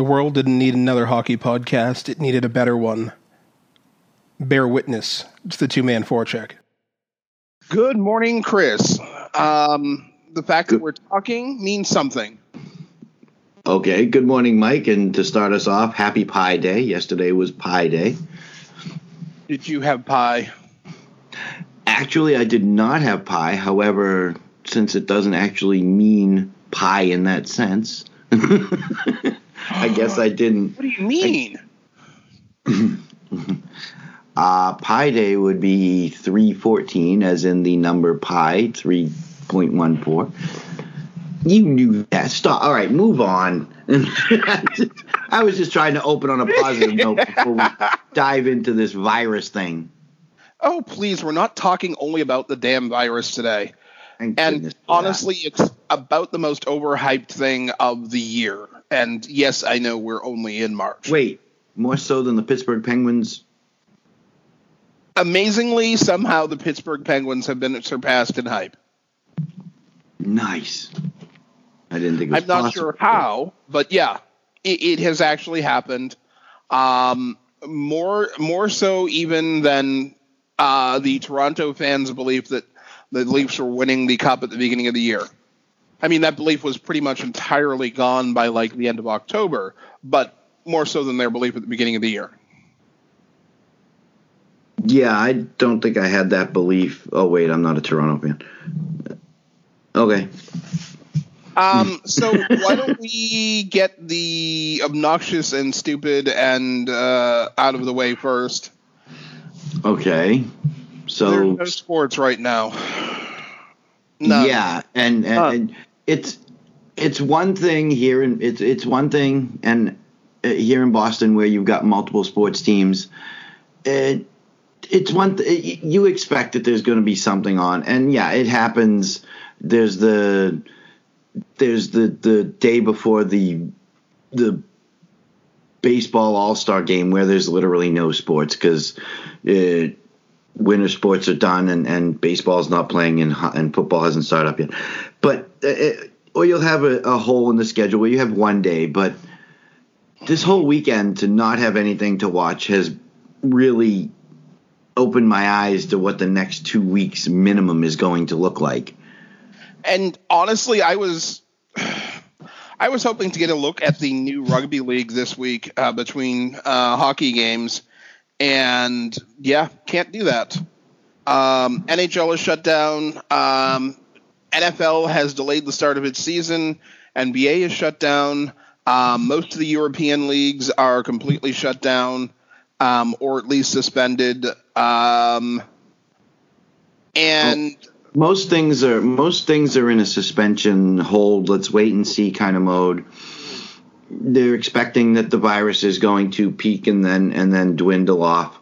The world didn't need another hockey podcast, it needed a better one. Bear witness to the two man forecheck. Good morning, Chris. Um, the fact that we're talking means something. Okay, good morning, Mike. And to start us off, happy Pie Day. Yesterday was Pie Day. Did you have pie? Actually, I did not have pie. However, since it doesn't actually mean pie in that sense, I guess I didn't. What do you mean? Uh, pi day would be 314, as in the number pi, 3.14. You knew that. Stop. All right, move on. I was just trying to open on a positive note before we dive into this virus thing. Oh, please, we're not talking only about the damn virus today. Thank And honestly, it's about the most overhyped thing of the year. And yes, I know we're only in March. wait, more so than the Pittsburgh Penguins. Amazingly, somehow the Pittsburgh Penguins have been surpassed in hype. Nice. I didn't think it was I'm not possible. sure how, but yeah, it, it has actually happened. Um, more more so even than uh, the Toronto fans' belief that the Leafs were winning the cup at the beginning of the year. I mean, that belief was pretty much entirely gone by like the end of October, but more so than their belief at the beginning of the year. Yeah, I don't think I had that belief. Oh wait, I'm not a Toronto fan. Okay. Um, so why don't we get the obnoxious and stupid and uh, out of the way first? Okay. There's So no sports right now. None. yeah, and, and, Huh. and it's it's one thing here in it's it's one thing and uh, here in Boston where you've got multiple sports teams. It, it's one th- you expect that there's going to be something on, and yeah, it happens. There's the there's the the day before the the baseball all star game where there's literally no sports because uh, winter sports are done and, and baseball's not playing and, and football hasn't started up yet. But uh, uh, or you'll have a, a hole in the schedule where you have one day, but this whole weekend to not have anything to watch has really opened my eyes to what the next two weeks minimum is going to look like. And honestly, I was I was hoping to get a look at the new rugby league this week uh, between uh, hockey games, and yeah, can't do that. Um, NHL is shut down. Um, NFL has delayed the start of its season. NBA is shut down. Um, most of the European leagues are completely shut down, um, or at least suspended. Um, and most things are most things are in a suspension hold let's wait and see kind of mode they're expecting that the virus is going to peak and then and then dwindle off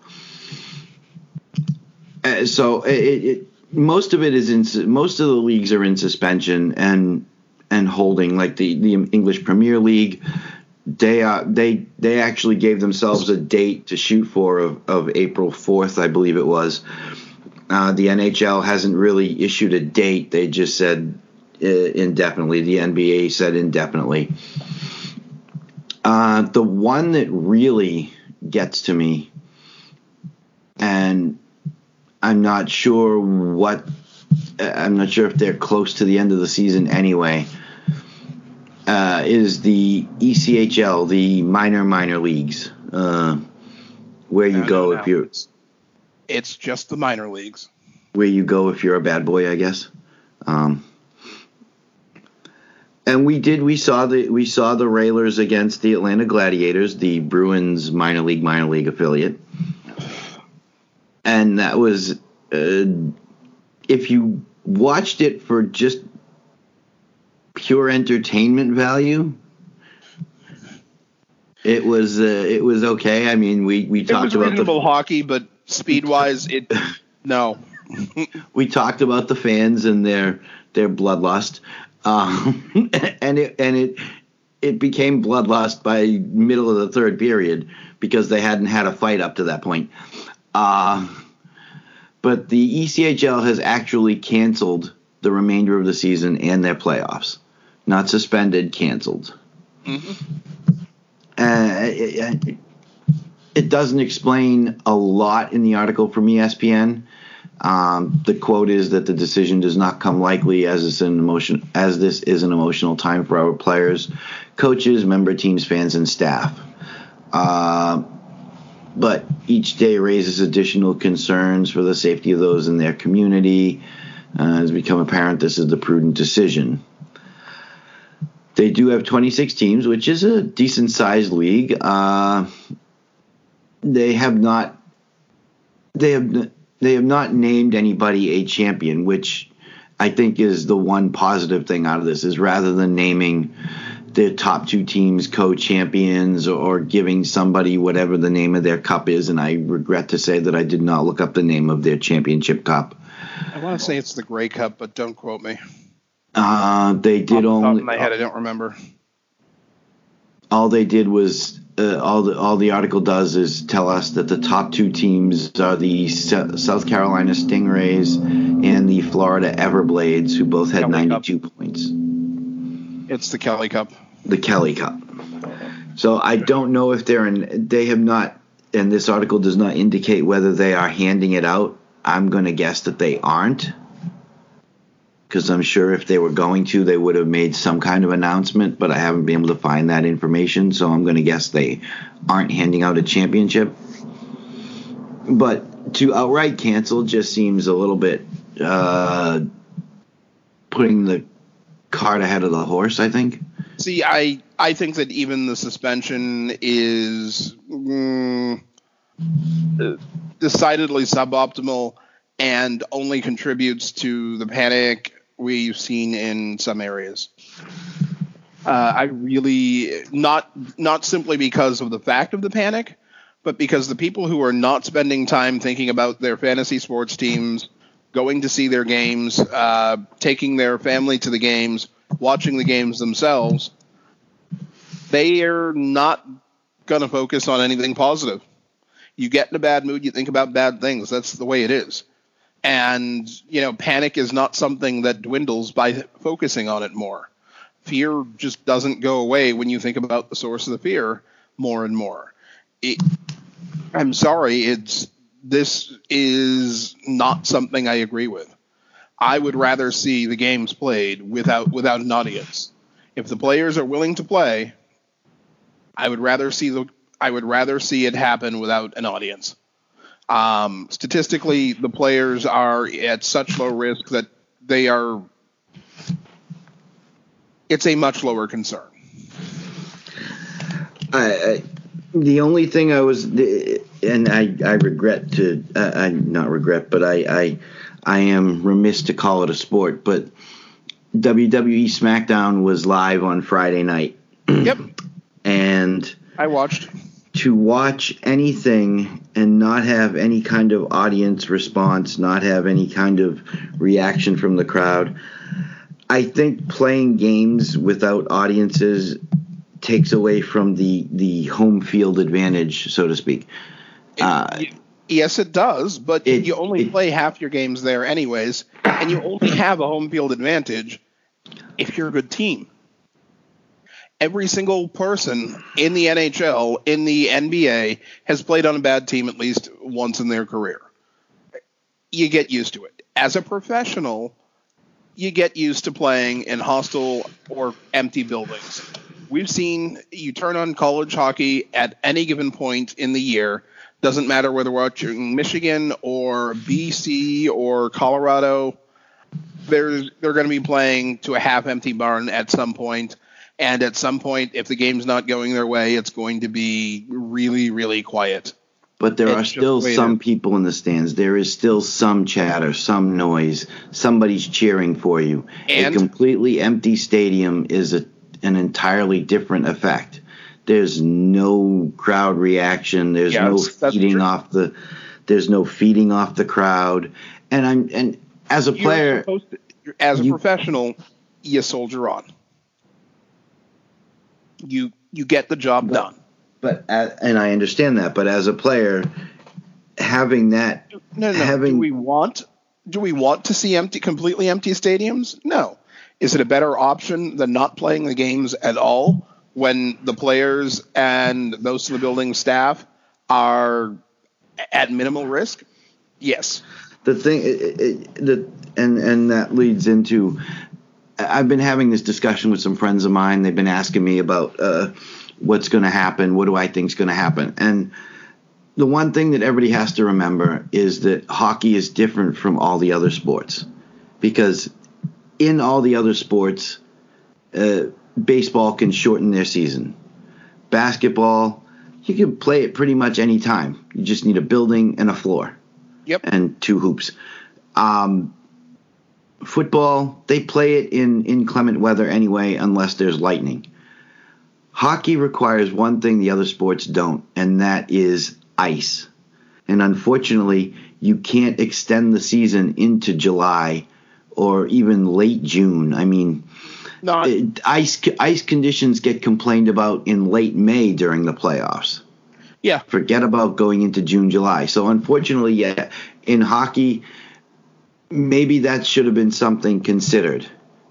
Uh, so it, it most of it is in most of the leagues are in suspension and and holding like the the English Premier League they uh, they they actually gave themselves a date to shoot for of, of April 4th I believe it was uh, the NHL hasn't really issued a date. They just said uh, indefinitely. The NBA said indefinitely. Uh, the one that really gets to me, and I'm not sure what, uh, I'm not sure if they're close to the end of the season anyway, uh, is the ECHL, the minor, minor leagues, uh, where you No, go no, if no. you're it's just the minor leagues. where you go if you're a bad boy, I guess. Um, and we did. We saw the we saw the Railers against the Atlanta Gladiators, the Bruins minor league minor league affiliate, and that was uh, if you watched it for just pure entertainment value. It was uh, it was okay. I mean, we we It talked was about the hockey, but speed wise, it no. we talked about the fans and their their bloodlust, um, and it and it it became bloodlust by middle of the third period because they hadn't had a fight up to that point. Uh, but the ECHL has actually canceled the remainder of the season and their playoffs, not suspended, canceled. Uh, it, it doesn't explain a lot in the article from ESPN. Um, the quote is that the decision does not come likely as it's an emotion as this is an emotional time for our players, coaches, member teams, fans, and staff. Uh, but each day raises additional concerns for the safety of those in their community. Uh, it's become apparent this is the prudent decision. They do have 26 teams, which is a decent sized league. Uh, they have not. They have they have not named anybody a champion, which I think is the one positive thing out of this. Is rather than naming the top two teams co-champions or giving somebody whatever the name of their cup is, and I regret to say that I did not look up the name of their championship cup. I want to say it's the Grey Cup, but don't quote me. Uh, they did Off the top only of my head, I don't remember. All they did was uh, all the all the article does is tell us that the top two teams are the South Carolina Stingrays and the Florida Everblades, who both had Kelly Cup. 92 points. It's the Kelly Cup. The Kelly Cup. So I don't know if they're in. They have not, and this article does not indicate whether they are handing it out. I'm going to guess that they aren't. Because I'm sure if they were going to, they would have made some kind of announcement, but I haven't been able to find that information, so I'm going to guess they aren't handing out a championship. But to outright cancel just seems a little bit uh, putting the cart ahead of the horse, I think. See, I I think that even the suspension is mm, decidedly suboptimal and only contributes to the panic we've seen in some areas. Uh, I really not not simply because of the fact of the panic, but because the people who are not spending time thinking about their fantasy sports teams, going to see their games, uh, taking their family to the games, watching the games themselves, they are not going to focus on anything positive. You get in a bad mood, you think about bad things. That's the way it is. And, you know, panic is not something that dwindles by focusing on it more. Fear just doesn't go away when you think about the source of the fear more and more. It, I'm sorry, it's this is not something I agree with. I would rather see the games played without without an audience. If the players are willing to play, I would rather see the I would rather see it happen without an audience. Um, statistically, the players are at such low risk that they are. It's a much lower concern. I, I, the only thing I was, and I, I regret to, uh, I not regret, but I, I, I am remiss to call it a sport. But WWE SmackDown was live on Friday night, yep, and I watched. To watch anything and not have any kind of audience response, not have any kind of reaction from the crowd. I think playing games without audiences takes away from the the home field advantage, so to speak. Uh, yes, it does, but it- you only it- play half your games there anyways, and you only have a home field advantage if you're a good team. Every single person in the NHL, in the NBA, has played on a bad team at least once in their career. You get used to it. As a professional, you get used to playing in hostile or empty buildings. We've seen you turn on college hockey at any given point in the year. Doesn't matter whether we're watching Michigan or BC or Colorado. There's, they're going to be playing to a half-empty barn at some point, and at some point, if the game's not going their way, it's going to be really, really quiet. But there It's are still the it some people in the stands. There is still some chatter, some noise. Somebody's cheering for you. And- a completely empty stadium is a, an entirely different effect. There's no crowd reaction. There's no Yes, that's feeding off the. There's no feeding off the crowd. And I'm and as a You're player, to- as a you- professional, you soldier on. You you get the job done. but and I understand that. But as a player, having that No, no. no. having do we want do we want to see empty, completely empty stadiums? No. Is it a better option than not playing the games at all? when the players and most of the building staff are at minimal risk? Yes. The thing, it, it, the, and and that leads into. I've been having this discussion with some friends of mine. They've been asking me about uh, what's going to happen. What do I think is going to happen? And the one thing that everybody has to remember is that hockey is different from all the other sports because in all the other sports, uh, baseball can shorten their season. Basketball, you can play it pretty much any time. You just need a building and a floor. Yep. And two hoops. Um, football, they play it in inclement weather anyway, unless there's lightning. Hockey requires one thing the other sports don't, and that is ice. And unfortunately, you can't extend the season into July or even late June. I mean, it- ice ice conditions get complained about in late May during the playoffs. yeah. Forget about going into June, July. So unfortunately, yeah, in hockey, maybe that should have been something considered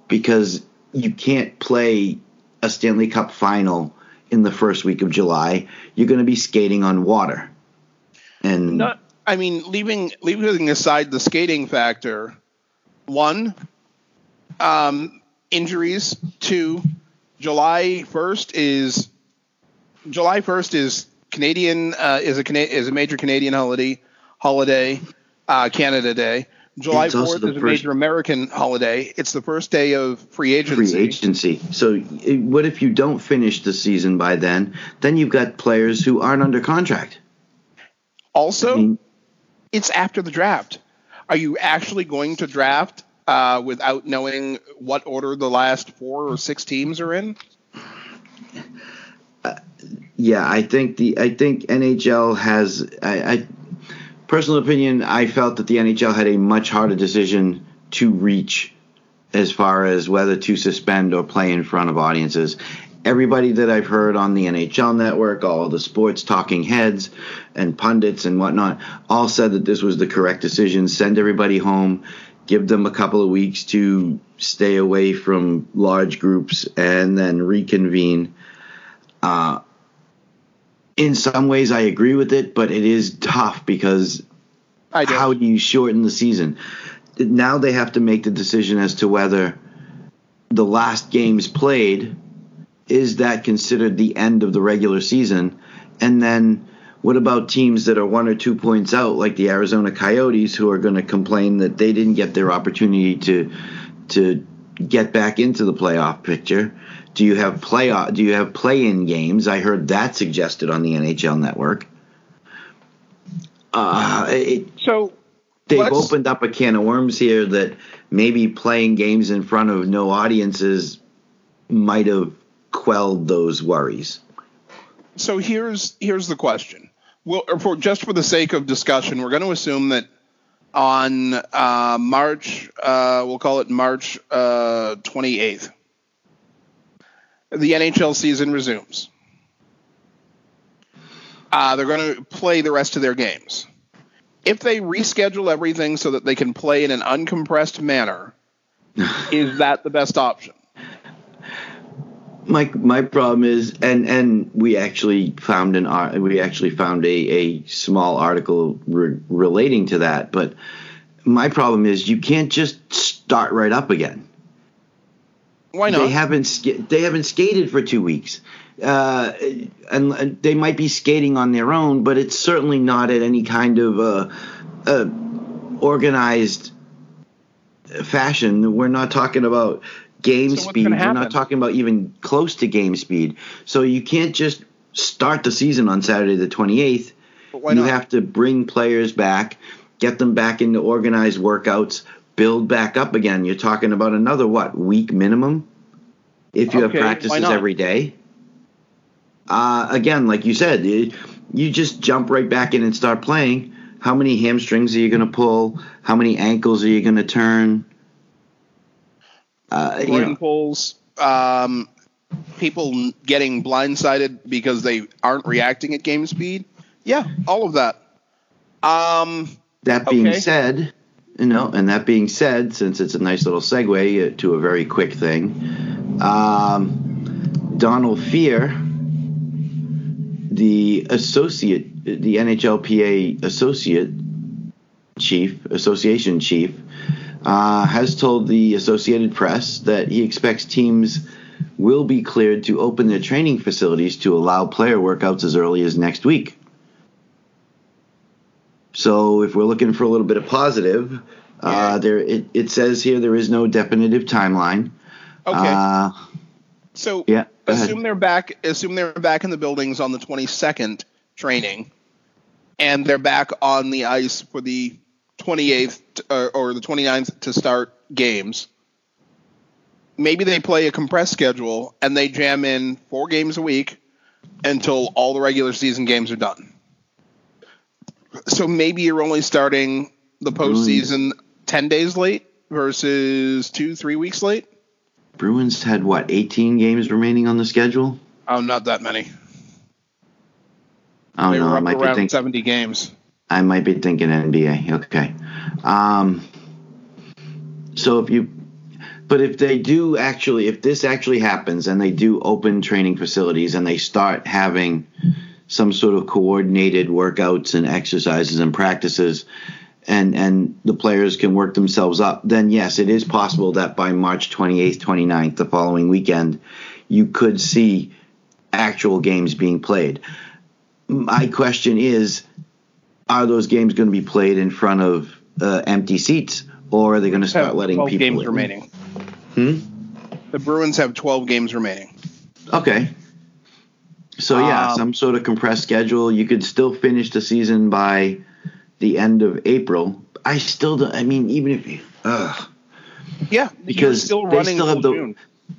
because you can't play a Stanley Cup final in the first week of July. You're going to be skating on water. And Not, I mean, leaving leaving aside the skating factor, one, um, injuries. Two, July first is July first is Canadian uh, is a is a major Canadian holiday holiday, uh, Canada Day. July fourth the is a major American holiday. It's the first day of free agency. free agency. So what if you don't finish the season by then? Then you've got players who aren't under contract. Also, I mean, it's after the draft. Are you actually going to draft uh, without knowing what order the last four or six teams are in? yeah, I think the I think NHL has I, I personal opinion. I felt that the NHL had a much harder decision to reach as far as whether to suspend or play in front of audiences. Everybody that I've heard on the NHL network, all the sports talking heads and pundits and whatnot, all said that this was the correct decision. Send everybody home, give them a couple of weeks to stay away from large groups, and then reconvene. Uh, in some ways, I agree with it, but it is tough because I don't. how do you shorten the season? Now they have to make the decision as to whether the last games played is that considered the end of the regular season, and then what about teams that are one or two points out, like the Arizona Coyotes, who are going to complain that they didn't get their opportunity to to get back into the playoff picture? Do you have playoff? Do you have play-in games? I heard that suggested on the NHL Network. Uh, it, so they've opened up a can of worms here that maybe playing games in front of no audiences might have quelled those worries. so here's here's the question. Well, for just for the sake of discussion, we're going to assume that on uh, March, uh, we'll call it March twenty eighth, the NHL season resumes. Uh, they're going to play the rest of their games. If they reschedule everything so that they can play in an uncompressed manner, is that the best option? My my problem is, and and we actually found an ar- we actually found a a small article re- relating to that. But my problem is, you can't just start right up again. Why not? They haven't ska- they haven't skated for two weeks, uh, and, and they might be skating on their own, but it's certainly not at any kind of uh, uh, organized fashion. We're not talking about game So speed. We're not talking about even close to game speed. So you can't just start the season on Saturday the twenty eighth. You not? have to bring players back, get them back into organized workouts, build back up again. You're talking about another what week minimum if you Okay, have practices every day. Uh, again, like you said, you, you just jump right back in and start playing. How many hamstrings are you going to pull? How many ankles are you going to turn? Uh, you know, pulls, um, people getting blindsided because they aren't reacting at game speed. Yeah, all of that. Um, That being Okay. said, you know, and that being said, since it's a nice little segue uh, to a very quick thing, um, Donald Fehr, the associate, the NHLPA associate chief, association chief, uh, has told the Associated Press that he expects teams will be cleared to open their training facilities to allow player workouts as early as next week. So, if we're looking for a little bit of positive, uh, there it, it says here there is no definitive timeline. Okay. Uh, so yeah, assume they're back. Assume they're back in the buildings on the 22nd training, and they're back on the ice for the 28th uh, or the 29th to start games. Maybe they play a compressed schedule and they jam in four games a week until all the regular season games are done. So maybe you're only starting the postseason 10 days late versus two, three weeks late. Bruins had what 18 games remaining on the schedule. Oh, not that many. Oh they no, I might be thinking. 70 games. I might be thinking NBA. Okay. Um, so if you, but if they do actually, if this actually happens and they do open training facilities and they start having some sort of coordinated workouts and exercises and practices, and and the players can work themselves up, then yes, it is possible that by March 28th, 29th, the following weekend, you could see actual games being played. My question is are those games going to be played in front of uh, empty seats, or are they going to start letting 12 people games in? remaining. Hmm? The Bruins have 12 games remaining. Okay. So yeah, Um, some sort of compressed schedule. You could still finish the season by the end of April. I still don't. I mean, even if you, ugh, Yeah, because still they running still have the June.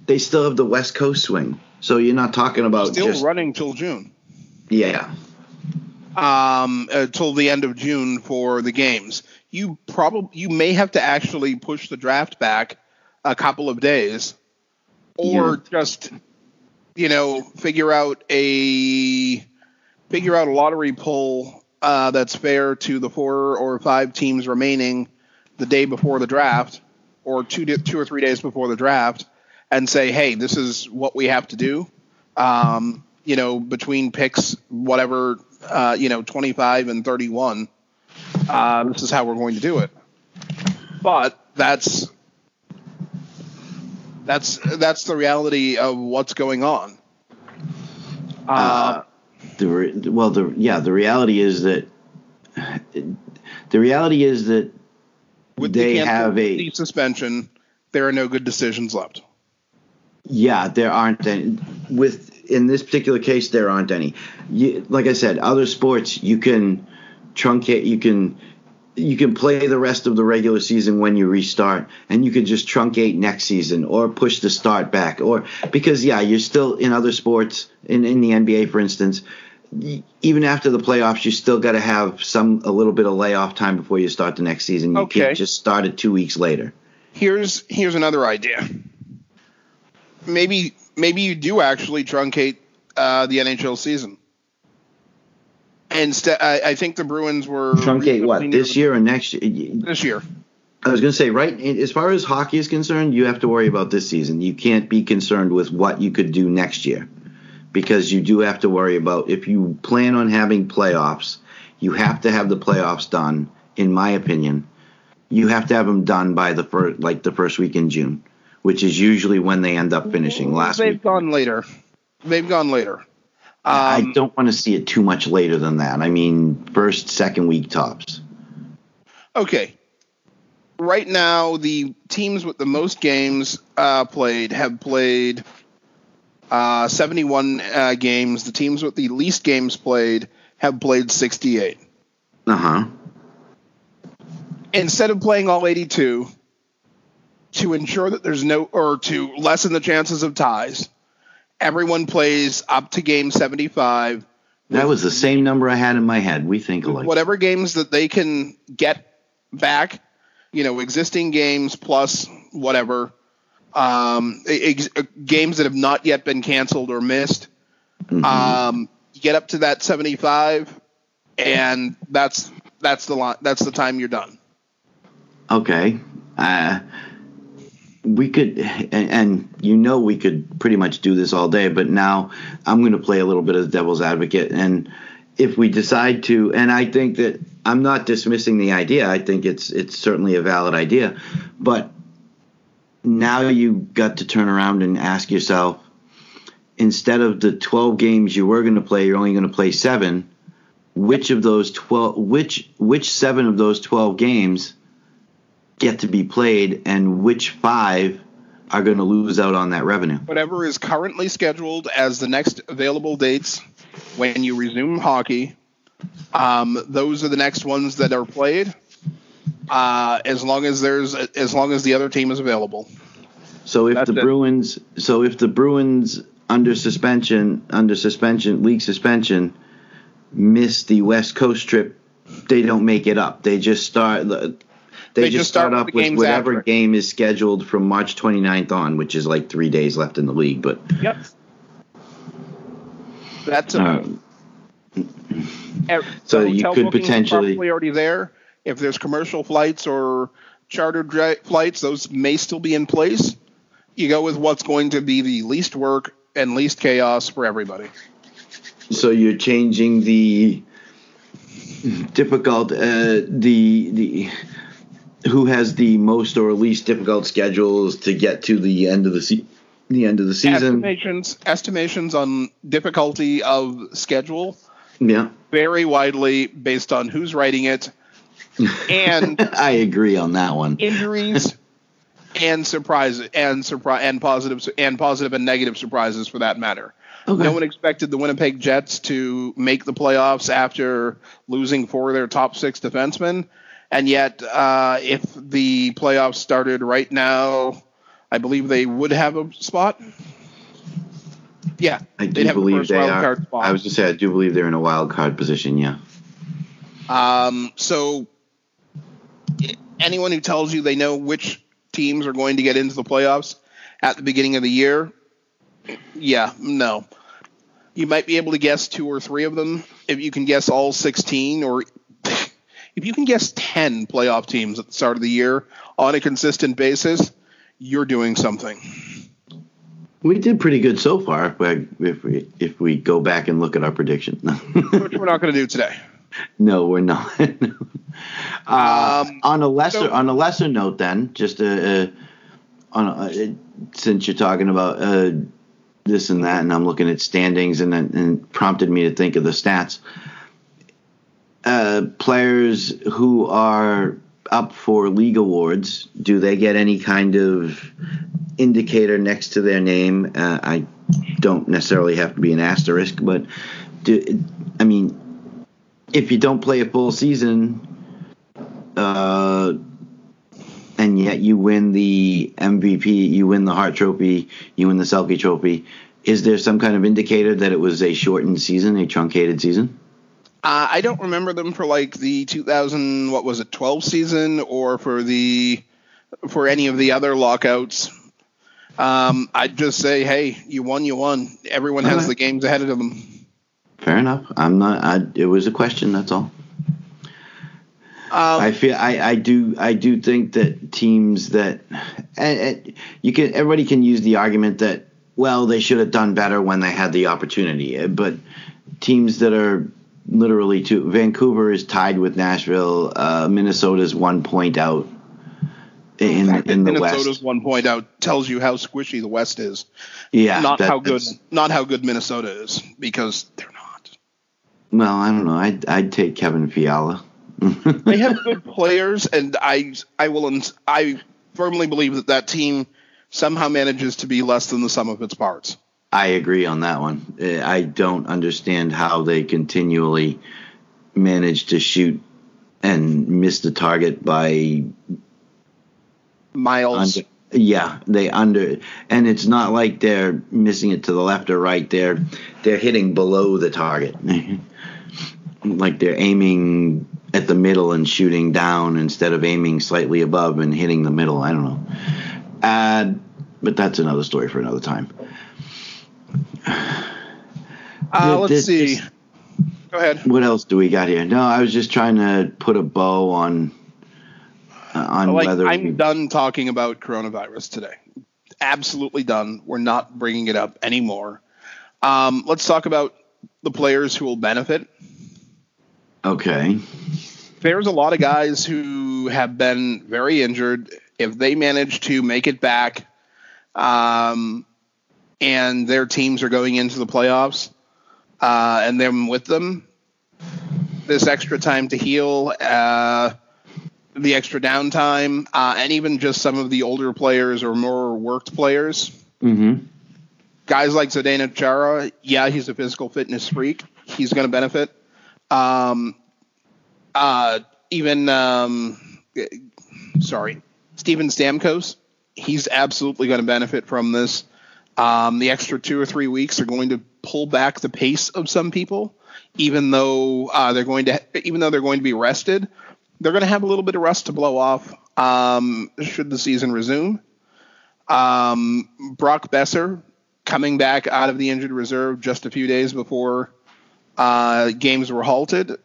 they still have the West Coast swing. So you're not talking about Still just running till June. yeah. Um, until the end of June for the games. You probably you may have to actually push the draft back a couple of days, or just you know figure out a figure out a lottery pull uh, that's fair to the four or five teams remaining the day before the draft, or two two or three days before the draft, and say, hey, this is what we have to do. Um, you know, between picks, whatever, uh, you know, 25 and 31, uh, this is how we're going to do it. But that's that's that's the reality of what's going on. Uh, Uh, the re- well, the yeah, the reality is that the reality is that with they the have a suspension, there are no good decisions left. Yeah, there aren't any. With in this particular case, there aren't any. You, like I said, other sports you can truncate. You can you can play the rest of the regular season when you restart, and you can just truncate next season or push the start back. Or because yeah, you're still in other sports in in the NBA, for instance. Even after the playoffs, you still got to have some a little bit of layoff time before you start the next season. You Okay. can't just start it two weeks later. Here's here's another idea. Maybe maybe you do actually truncate uh, the NHL season. Instead, I, I think the Bruins were Truncate what this year or next year? This year. I was going to say, right, as far as hockey is concerned, you have to worry about this season. You can't be concerned with what you could do next year because you do have to worry about if you plan on having playoffs, you have to have the playoffs done, in my opinion. You have to have them done by the first, like the first week in June, which is usually when they end up finishing last They've week. gone later. They've gone later. I Um, don't want to see it too much later than that. I mean, first, second week tops. Okay. Right now, the teams with the most games uh, played have played uh, 71 uh, games. The teams with the least games played have played 68. Uh huh. Instead of playing all 82, to ensure that there's no, or to lessen the chances of ties, everyone plays up to game 75. That was the same number I had in my head. We think alike. whatever games that they can get back, you know, existing games plus whatever um, ex- games that have not yet been canceled or missed. Mhm. Um, you get up to that 75, and that's that's the line, that's the time you're done. Okay. Uh, we could, and, and you know, we could pretty much do this all day. But now I'm going to play a little bit of the devil's advocate, and if we decide to, and I think that I'm not dismissing the idea. I think it's it's certainly a valid idea, but now you got to turn around and ask yourself instead of the 12 games you were going to play, you're only going to play seven. Which of those 12, which which seven of those 12 games get to be played, and which five are going to lose out on that revenue? Whatever is currently scheduled as the next available dates when you resume hockey, um, those are the next ones that are played. Uh, as long as there's as long as the other team is available. So if That's the it. Bruins, so if the Bruins under suspension, under suspension, league suspension, miss the West Coast trip, they don't make it up. They just start. They, They just just start start up with whatever after. game is scheduled from March 29th on, which is like three days left in the league. But Yep. That's a, uh, so you could potentially- probably already there. If there's commercial flights or chartered flights, those may still be in place. You go with what's going to be the least work and least chaos for everybody. so you're changing the difficult, uh, the the who has the most or least difficult schedules to get to the end of the se- the end of the season. Estimations estimations on difficulty of schedule Yeah. vary widely based on who's writing it and I agree on that one. injuries and surprise and surprise and positive and positive and negative surprises for that matter. Okay. No one expected the Winnipeg Jets to make the playoffs after losing four of their top six defensemen, and yet uh, if the playoffs started right now, I believe they would have a spot. Yeah, I do believe they are. card spot. I was to say I do believe they're in a wild card position. Yeah. Um, so anyone who tells you they know which teams are going to get into the playoffs at the beginning of the year, yeah, no. You might be able to guess two or three of them if you can guess all 16 or if you can guess 10 playoff teams at the start of the year on a consistent basis, you're doing something. We did pretty good so far. If we if we, if we go back and look at our prediction. Which we're not going to do today. no, we're not. uh, Um, on a lesser so- on a lesser note, then, just uh, uh, on a, uh, since you're talking about uh, this and that, and I'm looking at standings, and and prompted me to think of the stats. Uh, players who are up for league awards, do they get any kind of indicator next to their name? Uh, I don't necessarily have to be an asterisk, but do, I mean, if you don't play a full season, uh, and yet you win the MVP, you win the Hart Trophy, you win the Selke Trophy, is there some kind of indicator that it was a shortened season, a truncated season? Uh, I don't remember them for like the 2000 what was it 12 season or for the for any of the other lockouts. Um, I'd just say, hey, you won, you won. Everyone has Okay. the games ahead of them. Fair enough. I'm not. I, it was a question. That's all. Um, I feel I, I do I do think that teams that and, and you can everybody can use the argument that well they should have done better when they had the opportunity but teams that are literally two Vancouver is tied with Nashville uh, Minnesota's one point out in in the Minnesota's West one point out tells you how squishy the West is. yeah not that- how good, not how good Minnesota is because they're not. well I don't know I'd, I'd take Kevin Fiala They have good players, and I, I will, ins- I firmly believe that that team somehow manages to be less than the sum of its parts. I agree on that one. Uh, I don't understand how they continually manage to shoot and miss the target by Miles. under. Yeah, they under, and it's not like they're missing it to the left or right. They're they're hitting below the target, like they're aiming at the middle and shooting down instead of aiming slightly above and hitting the middle. I don't know. Uh, but that's another story for another time. Uh, The- let's the- see. this- Go ahead. What else do we got here? No, I was just trying to put a bow on uh, on like whether I'm we- done talking about coronavirus today. Absolutely done. We're not bringing it up anymore. Um, let's talk about the players who will benefit. okay. There's a lot of guys who have been very injured. If they manage to make it back, um, and their teams are going into the playoffs, uh, and them with them, this extra time to heal, uh, the extra downtime, uh, and even just some of the older players or more worked players, Mm-hmm. guys like Zdeno Chara, yeah, he's a physical fitness freak. He's going to benefit. Um, uh, even, um, sorry, Steven Stamkos, he's absolutely going to benefit from this. Um, the extra two or three weeks are going to pull back the pace of some people, even though uh, they're going to, even though they're going to be rested, they're going to have a little bit of rust to blow off um, should the season resume. Um, Brock Boeser coming back out of the injured reserve just a few days before uh, games were halted.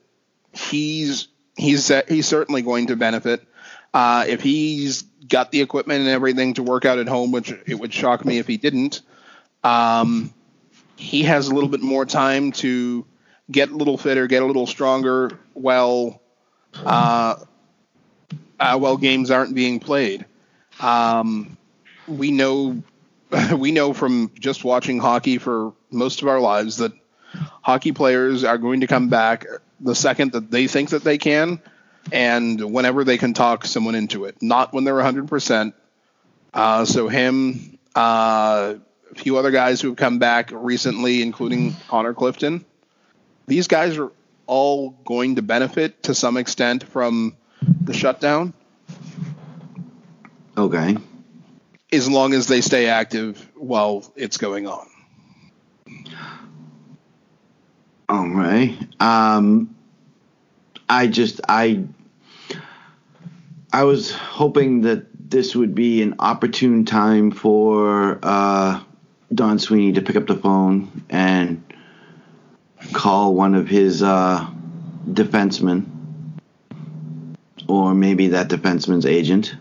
He's he's he's certainly going to benefit uh, if he's got the equipment and everything to work out at home, which it would shock me if he didn't. Um, he has a little bit more time to get a little fitter, get a little stronger while uh, uh, while games aren't being played. Um, we know we know from just watching hockey for most of our lives that hockey players are going to come back the second that they think that they can and whenever they can talk someone into it not when they're 100% uh, so him uh, a few other guys who have come back recently including connor clifton these guys are all going to benefit to some extent from the shutdown Okay. as long as they stay active while it's going on. All right. Um, I just I I was hoping that this would be an opportune time for uh, Don Sweeney to pick up the phone and call one of his uh, defensemen, or maybe that defenseman's agent.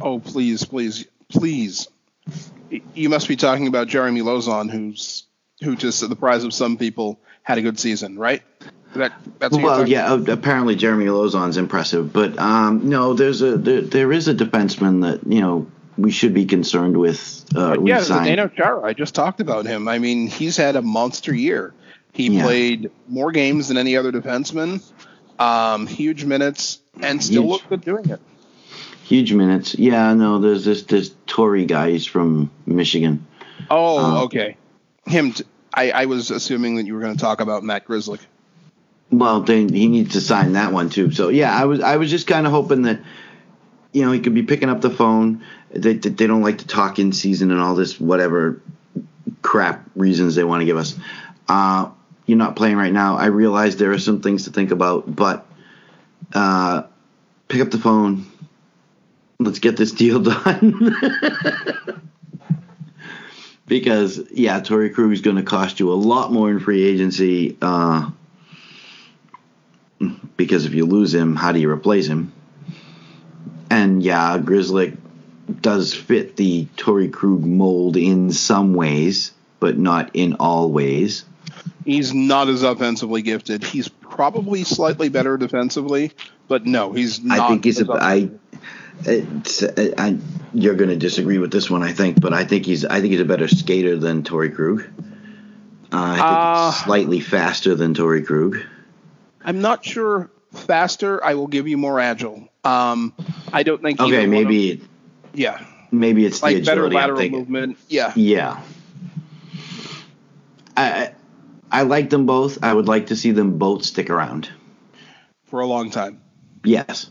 Oh, please, please, please. You must be talking about Jeremy Lauzon, who's who, just to the surprise of some people, had a good season, right? That, that's Well, yeah. uh, Apparently, Jeremy Lauzon's impressive, but um, no, there's a there, there is a defenseman that you know we should be concerned with. Uh, yeah, signed. Zdeno Chara. I just talked about him. I mean, he's had a monster year. He Yeah. played more games than any other defenseman, um, huge minutes, and still Huge. looked good doing it. Huge minutes. Yeah, no, there's this this Torey guy. He's from Michigan. Oh, Um, okay. Him. T- I, I was assuming that you were going to talk about Matt Grzelcyk. Well, then he needs to sign that one too. So yeah, I was I was just kind of hoping that you know he could be picking up the phone. They they don't like to talk in season and all this whatever crap reasons they want to give us. Uh, you're not playing right now. I realize there are some things to think about, but uh, pick up the phone. Let's get this deal done. because yeah, Torey Krug is going to cost you a lot more in free agency. Uh, because if you lose him, how do you replace him? And yeah, Grizzly does fit the Torey Krug mold in some ways, but not in all ways. He's not as offensively gifted. He's probably slightly better defensively, but no, he's not. I think he's a I. It's, I, you're going to disagree with this one, I think, but I think he's I think he's a better skater than Torey Krug. Uh, I think Uh, he's slightly faster than Torey Krug. I'm not sure faster. I will give you more agile. Um, I don't think. Okay, maybe of- yeah, maybe it's the like better lateral movement. Yeah, Yeah. I I I like them both. I would like to see them both stick around. for a long time. Yes.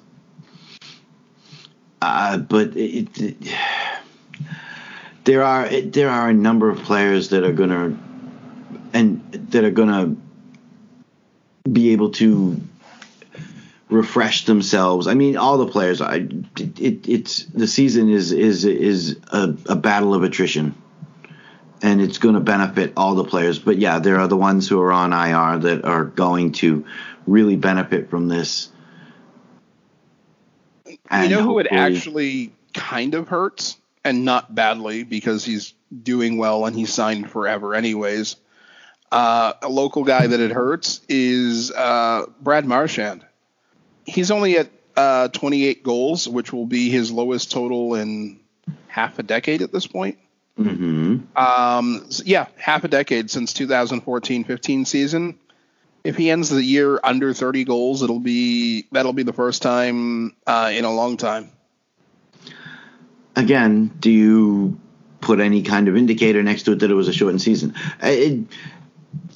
Uh, but it, it, there are it, there are a number of players that are gonna and that are gonna be able to refresh themselves. I mean, all the players. I it, it's the season is is is a, a battle of attrition, and it's going to benefit all the players. But yeah, there are the ones who are on IR that are going to really benefit from this. And you know who it actually kind of hurts, and not badly because he's doing well and he's signed forever, anyways. Uh, a local guy that it hurts is uh, Brad Marchand. He's only at uh, 28 goals, which will be his lowest total in half a decade at this point. Mhm. Um, s- yeah, half a decade since 2014-15 season. If he ends the year under 30 goals, it'll be that'll be the first time uh, in a long time. Again, do you put any kind of indicator next to it that it was a shortened season? It,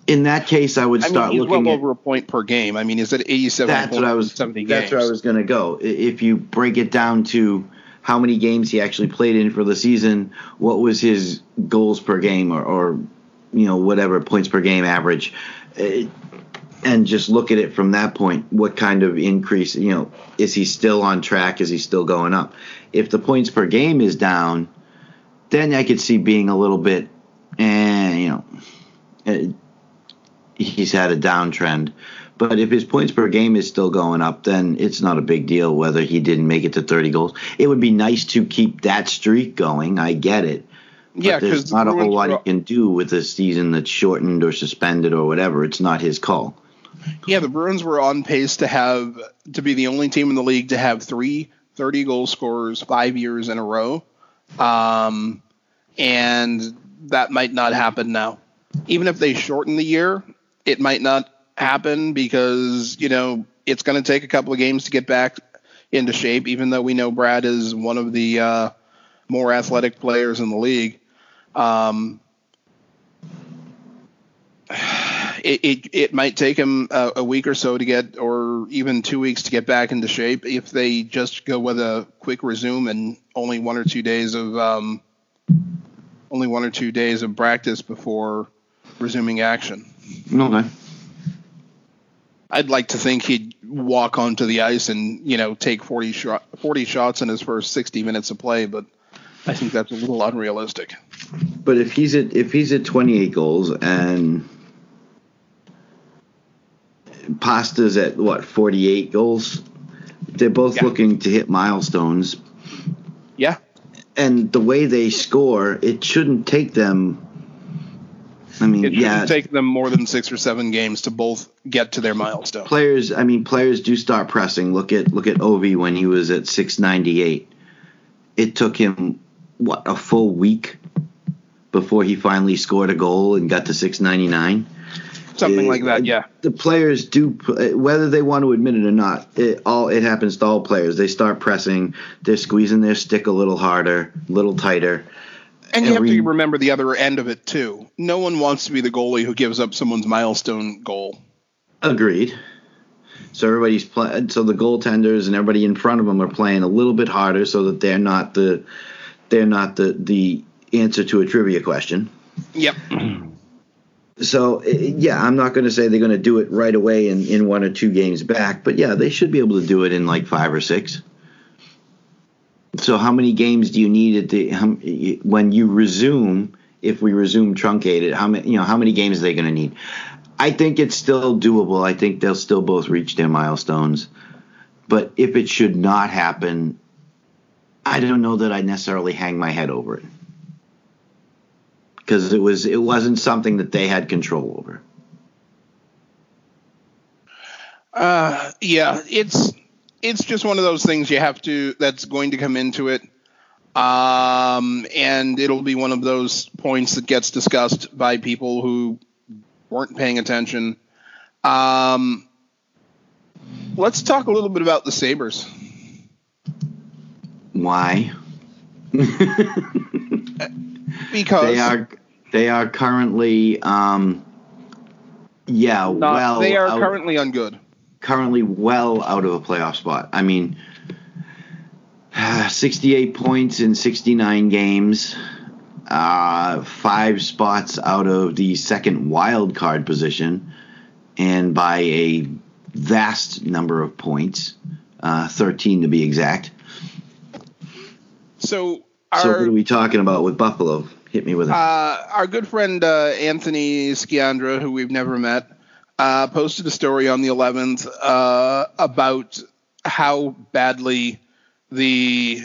in that case, I would I start mean, looking well at. over a point per game. I mean, he's at 87 That's points what I was. 70 That's games. where I was going to go. If you break it down to how many games he actually played in for the season, what was his goals per game, or, or you know whatever points per game average, uh, and just look at it from that point. What kind of increase? You know, is he still on track? Is he still going up? If the points per game is down, then I could see being a little bit, and you know. uh, he's had a downtrend. But if his points per game is still going up, then it's not a big deal whether he didn't make it to 30 goals. It would be nice to keep that streak going. I get it. But yeah, there's not a whole lot he can do with a season that's shortened or suspended or whatever. It's not his call. yeah, the Bruins were on pace to have to be the only team in the league to have three 30 goal scorers five years in a row, um, and that might not happen now. Even if they shorten the year, it might not happen because you know it's going to take a couple of games to get back into shape. Even though we know Brad is one of the uh, more athletic players in the league. Um, it, it, it might take him a, a week or so to get, or even two weeks to get back into shape if they just go with a quick resume and only one or two days of um, only one or two days of practice before resuming action. Okay. I'd like to think he'd walk onto the ice and you know take 40 shot 40 shots in his first 60 minutes of play, but I think that's a little unrealistic. But if he's at if he's at 28 goals and Pasta's at what 48 goals, they're both Yeah. looking to hit milestones. Yeah, and the way they score, it shouldn't take them. I mean, it yeah, take them more than six or seven games to both get to their milestone. players. I mean, players do start pressing. Look at look at Ovi when he was at 698. It took him what a full week before he finally scored a goal and got to 699. Something Uh, like that, yeah. The players do, whether they want to admit it or not, it all it happens to all players. They start pressing. They're squeezing their stick a little harder, a little tighter. And you every- have to remember the other end of it too. No one wants to be the goalie who gives up someone's milestone goal. Agreed. So everybody's playing. So the goaltenders and everybody in front of them are playing a little bit harder, so that they're not the they're not the the answer to a trivia question. Yep. So eh, yeah, I'm not going to say they're going to do it right away in in one or two games back, but yeah, they should be able to do it in like five or six. So how many games do you need at the how, when you resume? If we resume truncated, how many you know how many games are they going to need? I think it's still doable. I think they'll still both reach their milestones. But if it should not happen, I don't know that I necessarily hang my head over it because it was it wasn't something that they had control over. Uh, yeah, it's it's just one of those things you have to that's going to come into it. Um, and it'll be one of those points that gets discussed by people who weren't paying attention. Um, let's talk a little bit about the Sabres. Why? Because they are they are currently um, yeah not, well they are out- currently on good. Currently well out of a playoff spot. I mean, 68 points in 69 games, uh, five spots out of the second wild card position, and by a vast number of points, uh, 13 to be exact. So So what are we talking about with Buffalo? Hit me with it. Uh, our good friend uh, Anthony Sciandra, who we've never met, uh, posted a story on the 11th uh, about how badly the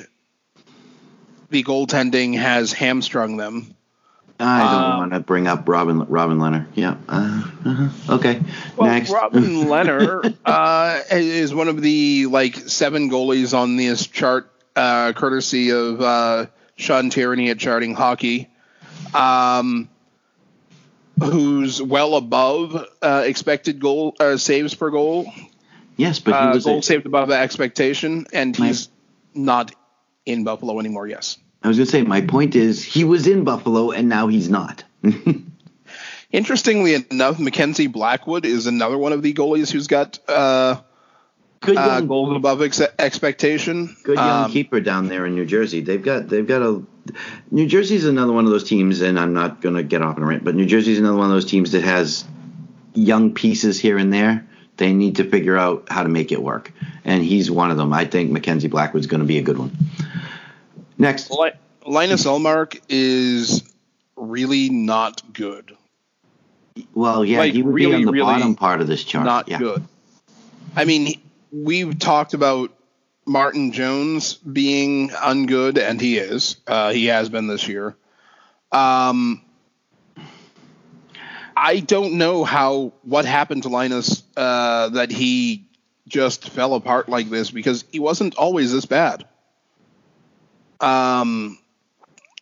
the goaltending has hamstrung them. I don't Uh, want to bring up Robin Robin Lehner. Yeah. Uh, uh-huh. Okay. Well, Next. Robin Leonard uh, is one of the like seven goalies on this chart, uh, courtesy of uh, Sean Tierney at Charting Hockey, um, who's well above uh, expected goal uh, saves per goal, yes, but he uh, goal a- saved above expectation, and My- he's not in Buffalo anymore. Yes. I was going to say my point is he was in Buffalo and now he's not. Interestingly enough, Mackenzie Blackwood is another one of the goalies who's got uh, good uh, young, goals above ex- expectation. good young Um, keeper down there in New Jersey. They've got they've got a New Jersey's another one of those teams, and I'm not going to get off on a rant, but New Jersey's another one of those teams that has young pieces here and there. They need to figure out how to make it work, and he's one of them. I think Mackenzie Blackwood's going to be a good one. Next, Li- Linus Ullmark is really not good. well, yeah, like, he would really, be on the really bottom part of this chart. Not yeah. good. I mean, we've talked about Martin Jones being ungood, and he is. Uh, he has been this year. Um, I don't know how what happened to Linus uh, that he just fell apart like this because he wasn't always this bad. Um,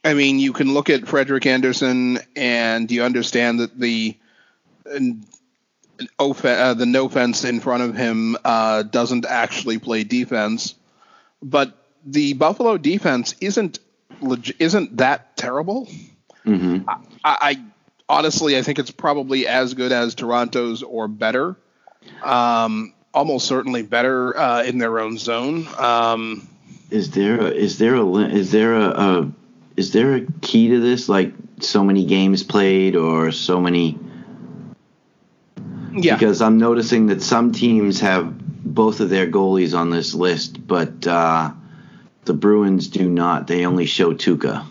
I mean, you can look at Frederik Andersen and you understand that the off- uh, the no fence in front of him uh, doesn't actually play defense, but the Buffalo defense isn't leg- isn't that terrible. hmm I, I honestly I think it's probably as good as Toronto's or better. Um, almost certainly better uh, in their own zone. Um, Is there a, is there a is there a, a is there a key to this? Like so many games played or so many? Yeah, Because I'm noticing that some teams have both of their goalies on this list, but uh, the Bruins do not. They only show Tuukka.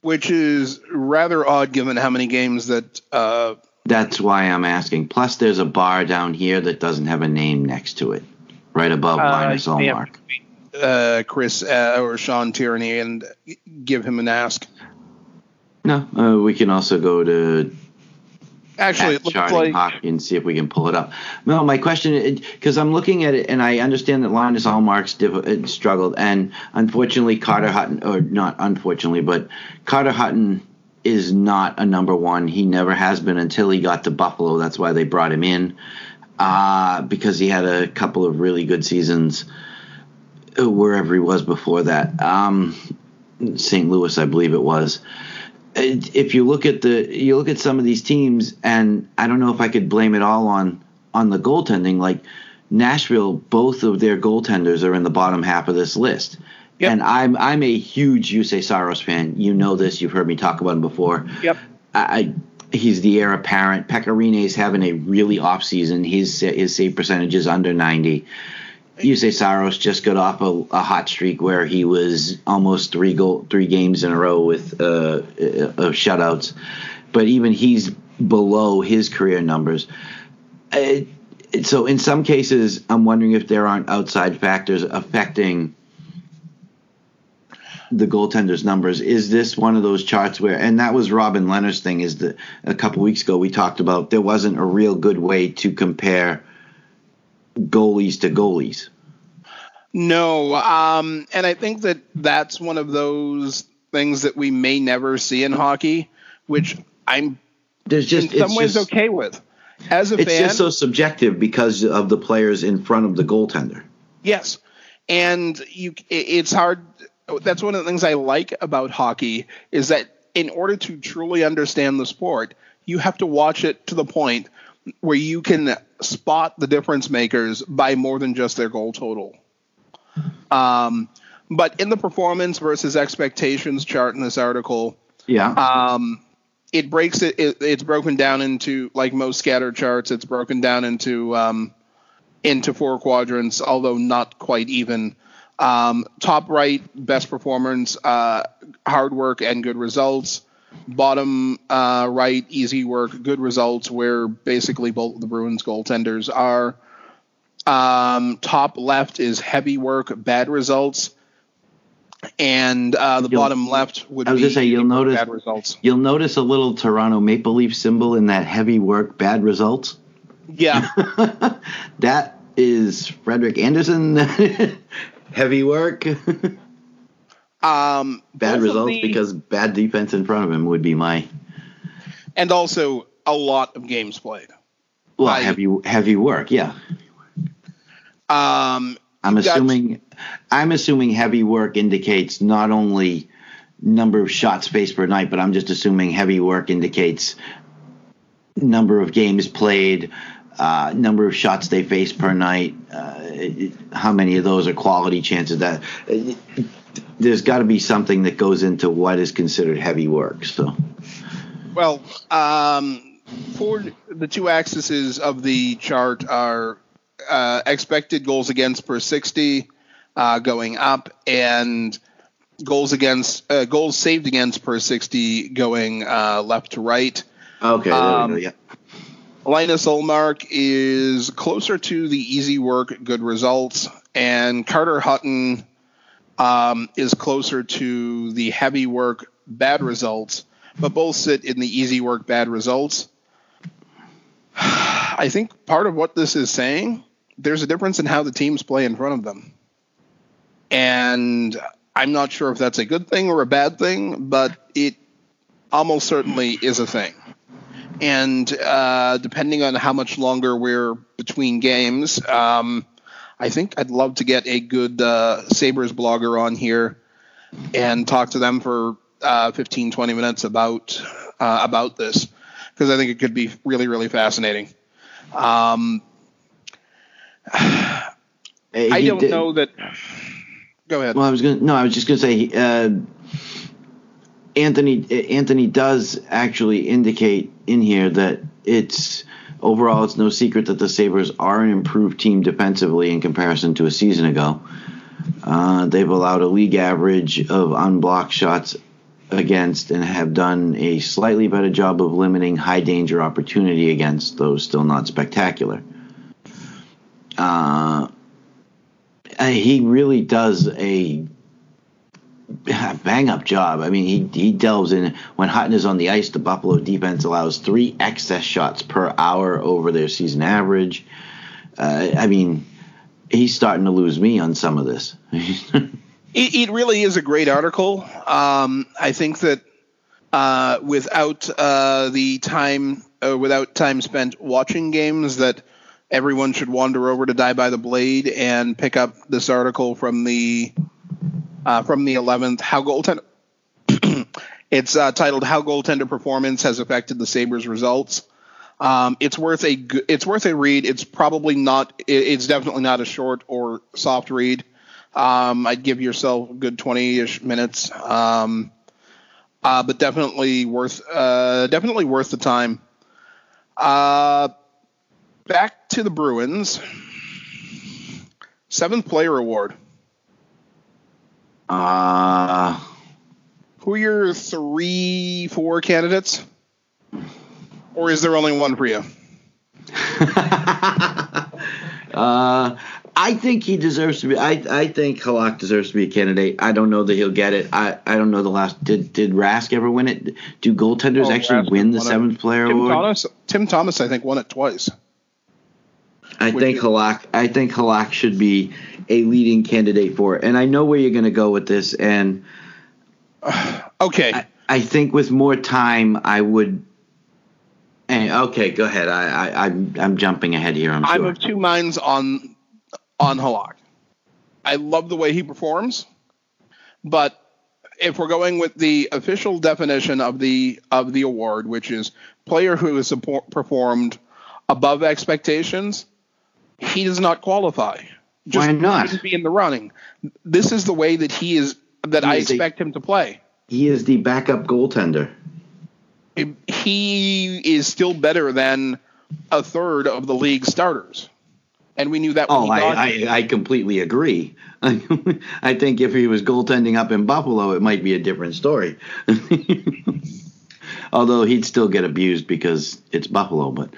which is rather odd given how many games that uh, That's why I'm asking. Plus, there's a bar down here that doesn't have a name next to it, right above Linus uh, yeah, Ullmark. uh, Chris uh, or Sean Tierney and give him an ask. No, uh, we can also go to Actually, it looks like hockey and see if we can pull it up. No, my question, is because I'm looking at it and I understand that Linus Ullmark's diff- uh, struggled, and unfortunately Carter Hutton, or not unfortunately, but Carter Hutton is not a number one. He never has been until he got to Buffalo. That's why they brought him in, uh, because he had a couple of really good seasons uh, wherever he was before that. Um, St. Louis, I believe it was if you look at the you look at some of these teams and I don't know if I could blame it all on on the goaltending like Nashville both of their goaltenders are in the bottom half of this list. Yep. And I'm I'm a huge Juuse Saros fan. You know this. You've heard me talk about him before. Yep. I, I he's the heir apparent. Pekka Rinne is having a really off season. His his save percentage is under 90. Juuse Saros just got off a, a hot streak where he was almost three goal three games in a row with uh, uh, shutouts, but even he's below his career numbers. Uh, so in some cases, I'm wondering if there aren't outside factors affecting the goaltender's numbers. Is this one of those charts where, and that was Robin Lehner's thing, is that a couple weeks ago we talked about there wasn't a real good way to compare goalies to goalies. No, um, and I think that that's one of those things that we may never see in hockey, which I'm There's just in some ways just, okay with. As a it's fan, just so subjective because of the players in front of the goaltender. Yes, and you it's hard. That's one of the things I like about hockey is that in order to truly understand the sport, you have to watch it to the point where you can spot the difference makers by more than just their goal total. Um, but in the performance versus expectations chart in this article, Yeah. um, it breaks it, it. It's broken down into like most scatter charts. It's broken down into um, into four quadrants, although not quite even. Um, top right, best performance, uh, hard work and good results. Bottom uh, right, easy work, good results, where basically both the Bruins goaltenders are. Um, top left is heavy work, bad results, and uh, the You'll- bottom left would I was be gonna say, you'll notice- bad results. You'll notice a little Toronto Maple Leaf symbol in that heavy work, bad results. Yeah, that is Frederik Andersen. heavy work, um, bad results the- because bad defense in front of him would be my and also a lot of games played. well I- heavy heavy work. Yeah, Um, I'm You've got- assuming I'm assuming heavy work indicates not only number of shots faced per night, but I'm just assuming heavy work indicates number of games played, uh, number of shots they face per night, uh, how many of those are quality chances. That there's got to be something that goes into what is considered heavy work. So Well, um, for the two axes of the chart are uh, expected goals against per 60 uh, going up and goals against uh, goals saved against per 60 going uh, left to right. okay, there Um, we go. Yeah. Linus Ullmark is closer to the easy work, good results, and Carter Hutton um, is closer to the heavy work, bad results, but both sit in the easy work, bad results. I think part of what this is saying, there's a difference in how the teams play in front of them. And I'm not sure if that's a good thing or a bad thing, but it almost certainly is a thing and uh, depending on how much longer we're between games, um, I think I'd love to get a good uh, Sabres blogger on here and talk to them for uh, 15, 20 minutes about uh, about this because I think it could be really, really fascinating. Um, I don't did- know that. Go ahead. Well, I was gonna no, I was just gonna say uh, Anthony Anthony does actually indicate in here that it's overall it's no secret that the Sabres are an improved team defensively in comparison to a season ago. Uh, they've allowed a league average of unblocked shots against and have done a slightly better job of limiting high danger opportunity against, though still not spectacular. Uh, he really does a bang up job. I mean, he he delves in when Hutton is on the ice. The Buffalo defense allows three excess shots per hour over their season average. Uh, I mean, he's starting to lose me on some of this. It, it really is a great article. Um, I think that uh, without uh, the time, uh, without time spent watching games, that everyone should wander over to Die by the Blade and pick up this article from the uh, from the 11th. How goaltender. it's uh, titled "How Goaltender Performance Has Affected the Sabres Results." Um, it's worth a it's worth a read. It's probably not. It's definitely not a short or soft read. Um, I'd give yourself a good 20-ish minutes, um, uh, but definitely worth uh, definitely worth the time. Uh, back to the Bruins. Seventh player award. Uh, Who are your three, four candidates? Or is there only one for you? uh, I think he deserves to be. I, I think Halak deserves to be a candidate. I don't know that he'll get it. I, I don't know the last. Did did Rask ever win it? Do goaltenders Oh, actually Rask win the won it. seventh player Tim award? Thomas, Tim Thomas, I think, won it twice. I Would think you- Halak. I think Halak should be a leading candidate for it. And I know where you're going to go with this. And Okay. I, I think with more time, I would. eh, okay, go ahead. I, I I'm I'm jumping ahead here. I'm, I'm of two minds on on Halak. I love the way he performs, but if we're going with the official definition of the of the award, which is player who has support, performed above expectations, he does not qualify. Just Why not? Be in the running. This is the way that he is that He I is expect him to play. he is the backup goaltender. He is still better than a third of the league starters, and we knew that. When Oh, I, I, I completely agree. I think if he was goaltending up in Buffalo, it might be a different story. Although he'd still get abused because it's Buffalo, but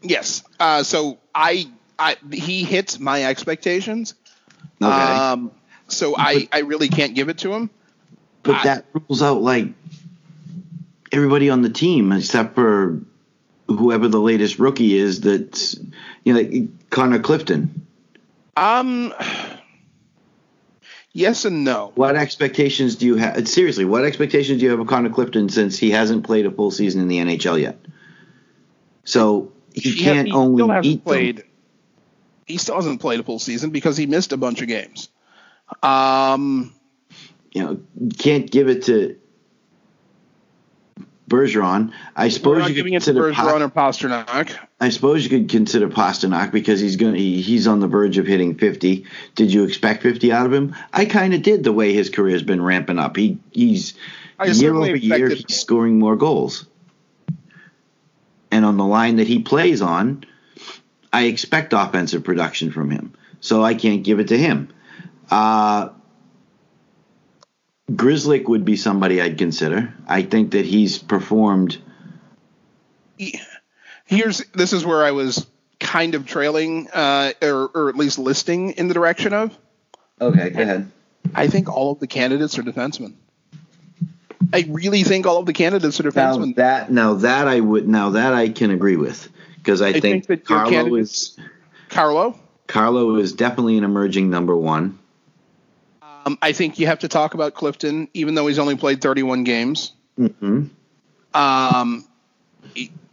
Yes. Uh, so I, I, he hits my expectations. Okay. Um, so I, I really can't give it to him. but I- that rules out like everybody on the team except for whoever the latest rookie is. That's you know like Connor Clifton. Um, yes and no. What expectations do you have? Seriously, what expectations do you have of Connor Clifton since he hasn't played a full season in the NHL yet? So he He can't he only still hasn't eat them. He still hasn't played a full season because he missed a bunch of games. Um, You know, can't give it to Bergeron. I suppose you could giving it to consider. Pa- Bergeron or Pastrnak. I suppose you could consider Pastrnak because he's going he, he's on the verge of hitting 50. Did you expect 50 out of him? I kind of did the way his career has been ramping up. He he's I year over year he's scoring more goals. And on the line that he plays on, I expect offensive production from him. So I can't give it to him. Uh Grzelcyk would be somebody I'd consider. I think that he's performed Here's this is where I was kind of trailing, uh, or, or at least listing in the direction of. Okay, go ahead. I think all of the candidates are defensemen. I really think all of the candidates are Now defensemen. that now that I would now that I can agree with because I, think think, that Carlo is Carlo, Carlo is definitely an emerging number one. um, I think you have to talk about Clifton, even though he's only played 31 games. Mm-hmm. Um,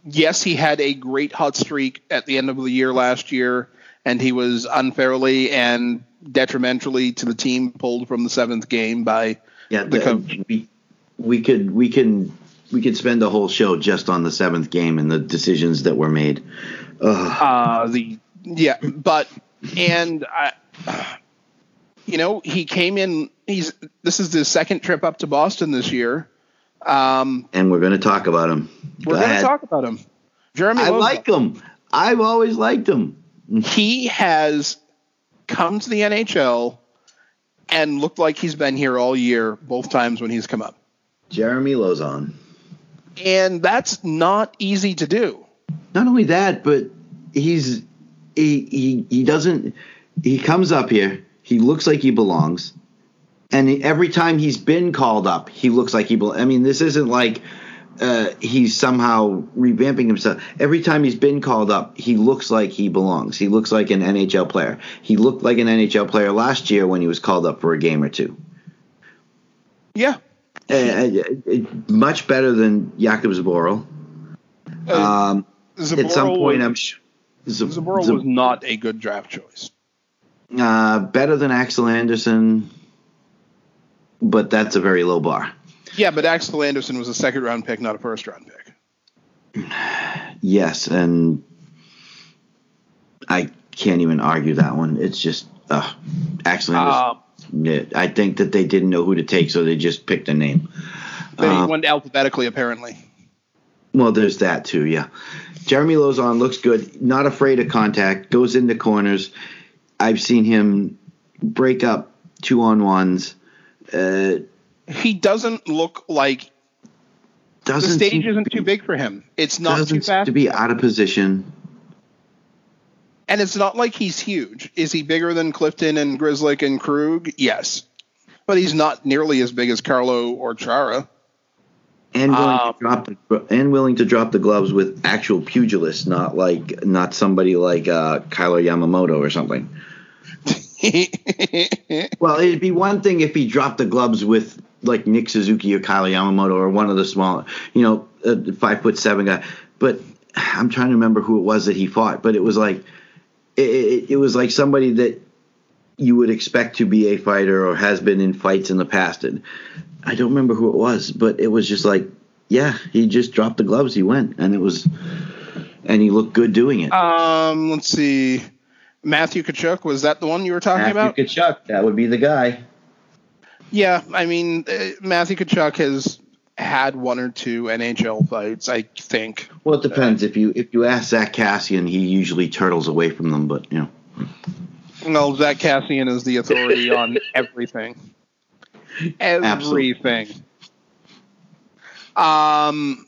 yes, he had a great hot streak at the end of the year last year, and he was unfairly and detrimentally to the team pulled from the seventh game by Yeah, The the- coach. we we could we can we could spend the whole show just on the seventh game and the decisions that were made. Uh, the yeah, but and I, you know, he came in. He's this is his second trip up to Boston this year. Um, and we're going to talk about him. we're going to talk about him. Jeremy, I Loza. like him. I've always liked him. he has come to the NHL and looked like he's been here all year, both times when he's come up. Jeremy Lauzon. And that's not easy to do. Not only that, but he's he he he doesn't he comes up here, he looks like he belongs. And he- every time he's been called up, he looks like he belongs. I mean, this isn't like uh, he's somehow revamping himself. Every time he's been called up, he looks like he belongs. He looks like an NHL player. He looked like an NHL player last year when he was called up for a game or two. Yeah. Uh, uh, uh, much better than Jakub Zboril. Uh, Um, Zboril at some point, was, I'm sure. Zab- Zboril Zab- was not a good draft choice. Uh, better than Axel Andersson, but that's a very low bar. Yeah, but Axel Andersson was a second round pick, not a first round pick. Yes, and I can't even argue that one. It's just uh, Axel Andersson. Yeah, I think that they didn't know who to take, so they just picked a name. they Uh, went alphabetically, apparently. Well, there's that too. Yeah, Jeremy Lauzon looks good. Not afraid of contact. Goes into corners. I've seen him break up two on ones. Uh, He doesn't look like the doesn't the stage isn't to too big for him. It's not too fast. to be out of position. And it's not like he's huge. Is he bigger than Clifton and Grzelcyk and Krug? Yes. But he's not nearly as big as Carlo or Chara. and willing Um, to drop the, and willing to drop the gloves with actual pugilists, not like not somebody like uh, Kailer Yamamoto or something. Well, it'd be one thing if he dropped the gloves with like Nick Suzuki or Kailer Yamamoto or one of the smaller, you know, uh, five foot seven guy. But I'm trying to remember who it was that he fought. But it was like it, it, it was like somebody that you would expect to be a fighter or has been in fights in the past. And I don't remember who it was, but it was just like, yeah, he just dropped the gloves. He went, and it was, and he looked good doing it. um, let's see. Matthew Tkachuk, was that the one you were talking about? Matthew Tkachuk, that would be the guy. Yeah, I mean, uh, Matthew Tkachuk has had one or two NHL fights, I think. Well, it depends. If you if you ask Zack Kassian, he usually turtles away from them. But you know, Well, Zack Kassian is the authority on everything. Everything. Um,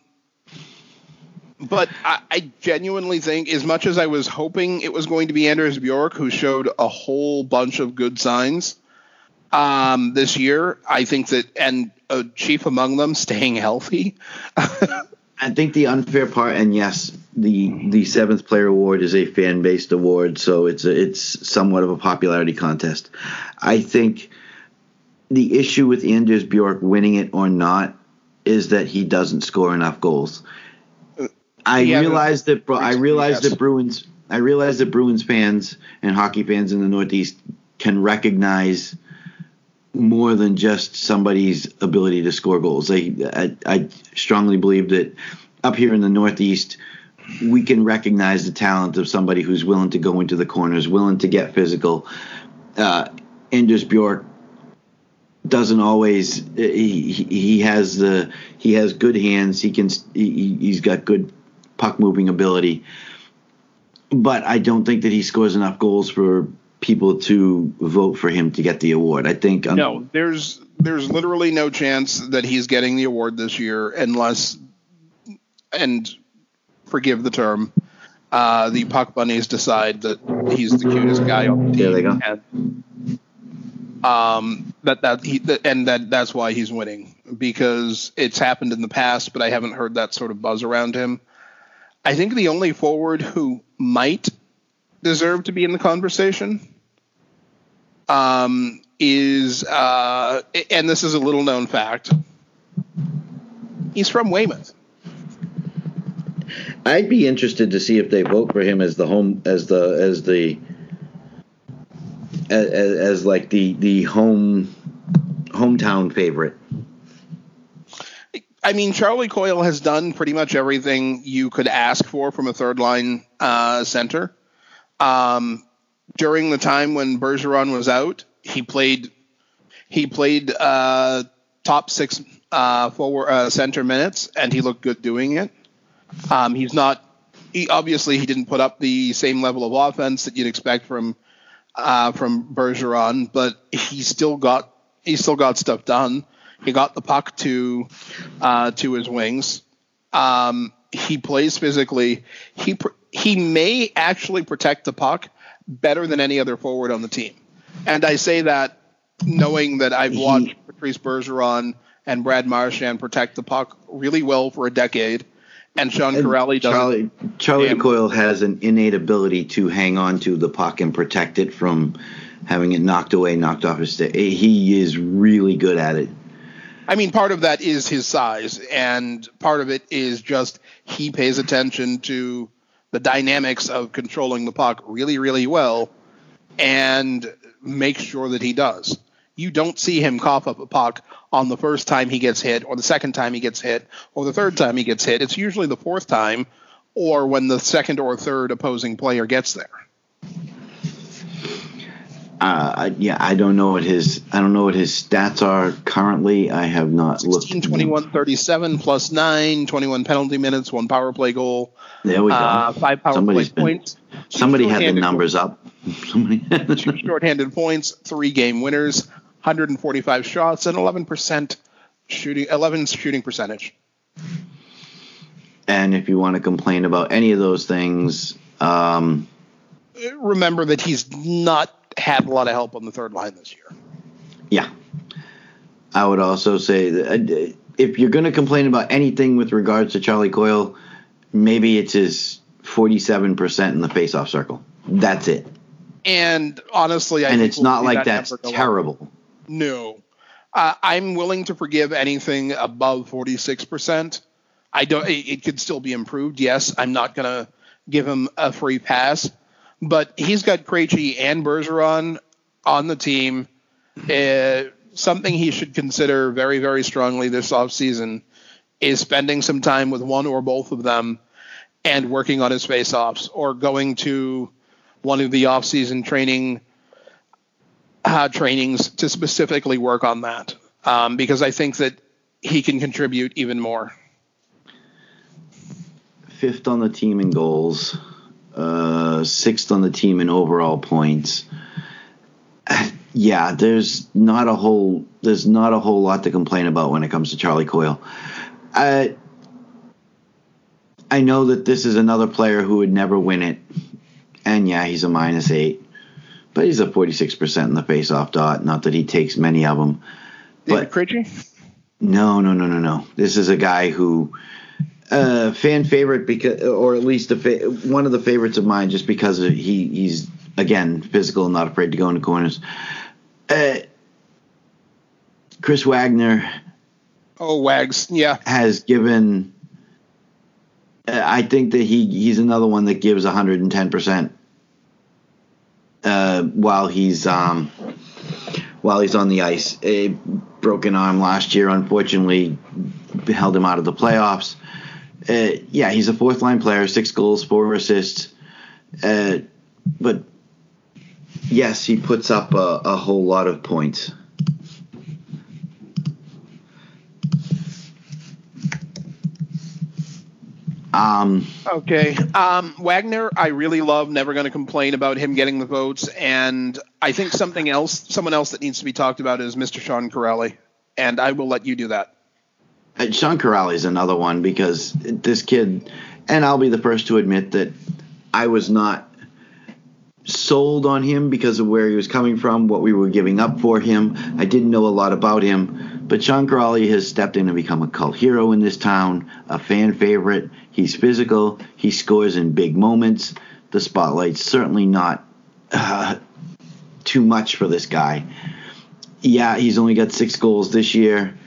but I, I, genuinely think, as much as I was hoping it was going to be Anders Bjork, who showed a whole bunch of good signs um, this year, I think that, and uh, chief among them, staying healthy. I think the unfair part, and yes, the the seventh player award is a fan based award, so it's a, it's somewhat of a popularity contest. I think the issue with Anders Bjork winning it or not is that he doesn't score enough goals. I yeah, realize that I realize that Bruins I realize that Bruins fans and hockey fans in the Northeast can recognize more than just somebody's ability to score goals. I, I, I strongly believe that up here in the Northeast, we can recognize the talent of somebody who's willing to go into the corners, willing to get physical. Uh, Anders Bjork doesn't always. He, he has the he has good hands. He can he, he's got good puck moving ability. But I don't think that he scores enough goals for people to vote for him to get the award. I think um, no, there's there's literally no chance that he's getting the award this year unless, and forgive the term, uh, the puck bunnies decide that he's the cutest guy on the team. There they go. And, um, that that he that, and that that's why he's winning because it's happened in the past, but I haven't heard that sort of buzz around him. I think the only forward who might deserve to be in the conversation um, is, uh, and this is a little known fact, he's from Weymouth. I'd be interested to see if they vote for him as the home as the as the as, as like the the home hometown favorite. I mean, Charlie Coyle has done pretty much everything you could ask for from a third line uh, center. Um, during the time when Bergeron was out, he played he played uh, top six uh, forward uh, center minutes, and he looked good doing it. Um, he's not. He obviously he didn't put up the same level of offense that you'd expect from uh, from Bergeron, but he still got he still got stuff done. He got the puck to uh, to his wings. Um, he plays physically. He he may actually protect the puck better than any other forward on the team. And I say that knowing that I've watched Patrice Bergeron and Brad Marchand protect the puck really well for a decade. And Sean Kuraly does. Charlie, Charlie Coyle has an innate ability to hang on to the puck and protect it from having it knocked away, knocked off his stick. He is really good at it. I mean, part of that is his size, and part of it is just he pays attention to the dynamics of controlling the puck really, really well, and make sure that he does. You don't see him cough up a puck on the first time he gets hit, or the second time he gets hit, or the third time he gets hit. It's usually the fourth time, or when the second or third opposing player gets there. Uh, yeah, I don't know what his I don't know what his stats are currently. I have not 16, looked. 16, 21, 37 plus 9, 21 penalty minutes, one power play goal. There we go. Uh, five power Somebody's play been, points. Somebody had the numbers up. Somebody two shorthanded points, three game winners, 145 shots, and 11% shooting 11 shooting percentage. And if you want to complain about any of those things, um, remember that he's not had a lot of help on the third line this year. Yeah. I would also say that uh, if you're going to complain about anything with regards to Charlie Coyle, maybe it's his 47% in the faceoff circle. That's it. And honestly, I and it's we'll not like that that's terrible. No, uh, I'm willing to forgive anything above 46%. I don't. It, it could still be improved. Yes, I'm not going to give him a free pass, but he's got Krejci and Bergeron on the team. Uh, something he should consider very, very strongly this offseason is spending some time with one or both of them and working on his face-offs or going to one of the off-season training uh, trainings to specifically work on that um, because I think that he can contribute even more. Fifth on the team in goals uh, sixth on the team in overall points. Yeah, there's not a whole there's not a whole lot to complain about when it comes to Charlie Coyle. I I know that this is another player who would never win it, and yeah, he's a minus eight, but he's a forty six percent in the face-off dot. Not that he takes many of them, David but Krejci? no, no, no, no, no. This is a guy who. Uh, fan favorite because, or at least a fa- one of the favorites of mine, just because he he's again physical and not afraid to go into corners. Uh, Chris Wagner Oh, Wags. Yeah. has given. Uh, I think that he he's another one that gives 110 percent. Uh, while he's um, while he's on the ice, a broken arm last year unfortunately held him out of the playoffs. Uh, yeah, he's a fourth line player, six goals, four assists. Uh, but yes, he puts up a, a whole lot of points. Um, Okay. Um, Wagner, I really love. Never going to complain about him getting the votes. And I think something else, someone else that needs to be talked about is Mr. Sean Kuraly. And I will let you do that. Uh, Sean Kuraly is another one because this kid, and I'll be the first to admit that I was not sold on him because of where he was coming from, what we were giving up for him. I didn't know a lot about him, but Sean Kuraly has stepped in and become a cult hero in this town, a fan favorite. He's physical. He scores in big moments. The spotlight's certainly not uh, too much for this guy. Yeah, he's only got six goals this year.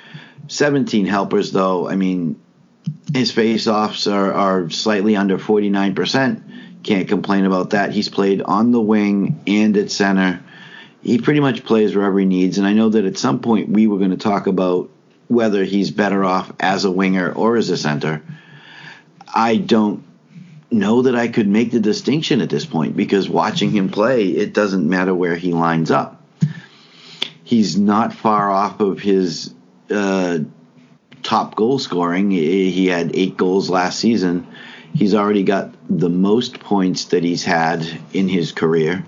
17 helpers, though. I mean, his face-offs are, are slightly under 49%. Can't complain about that. He's played on the wing and at center. He pretty much plays wherever he needs. And I know that at some point we were going to talk about whether he's better off as a winger or as a center. I don't know that I could make the distinction at this point because watching him play, it doesn't matter where he lines up. He's not far off of his uh, top goal scoring. He had eight goals last season. He's already got the most points that he's had in his career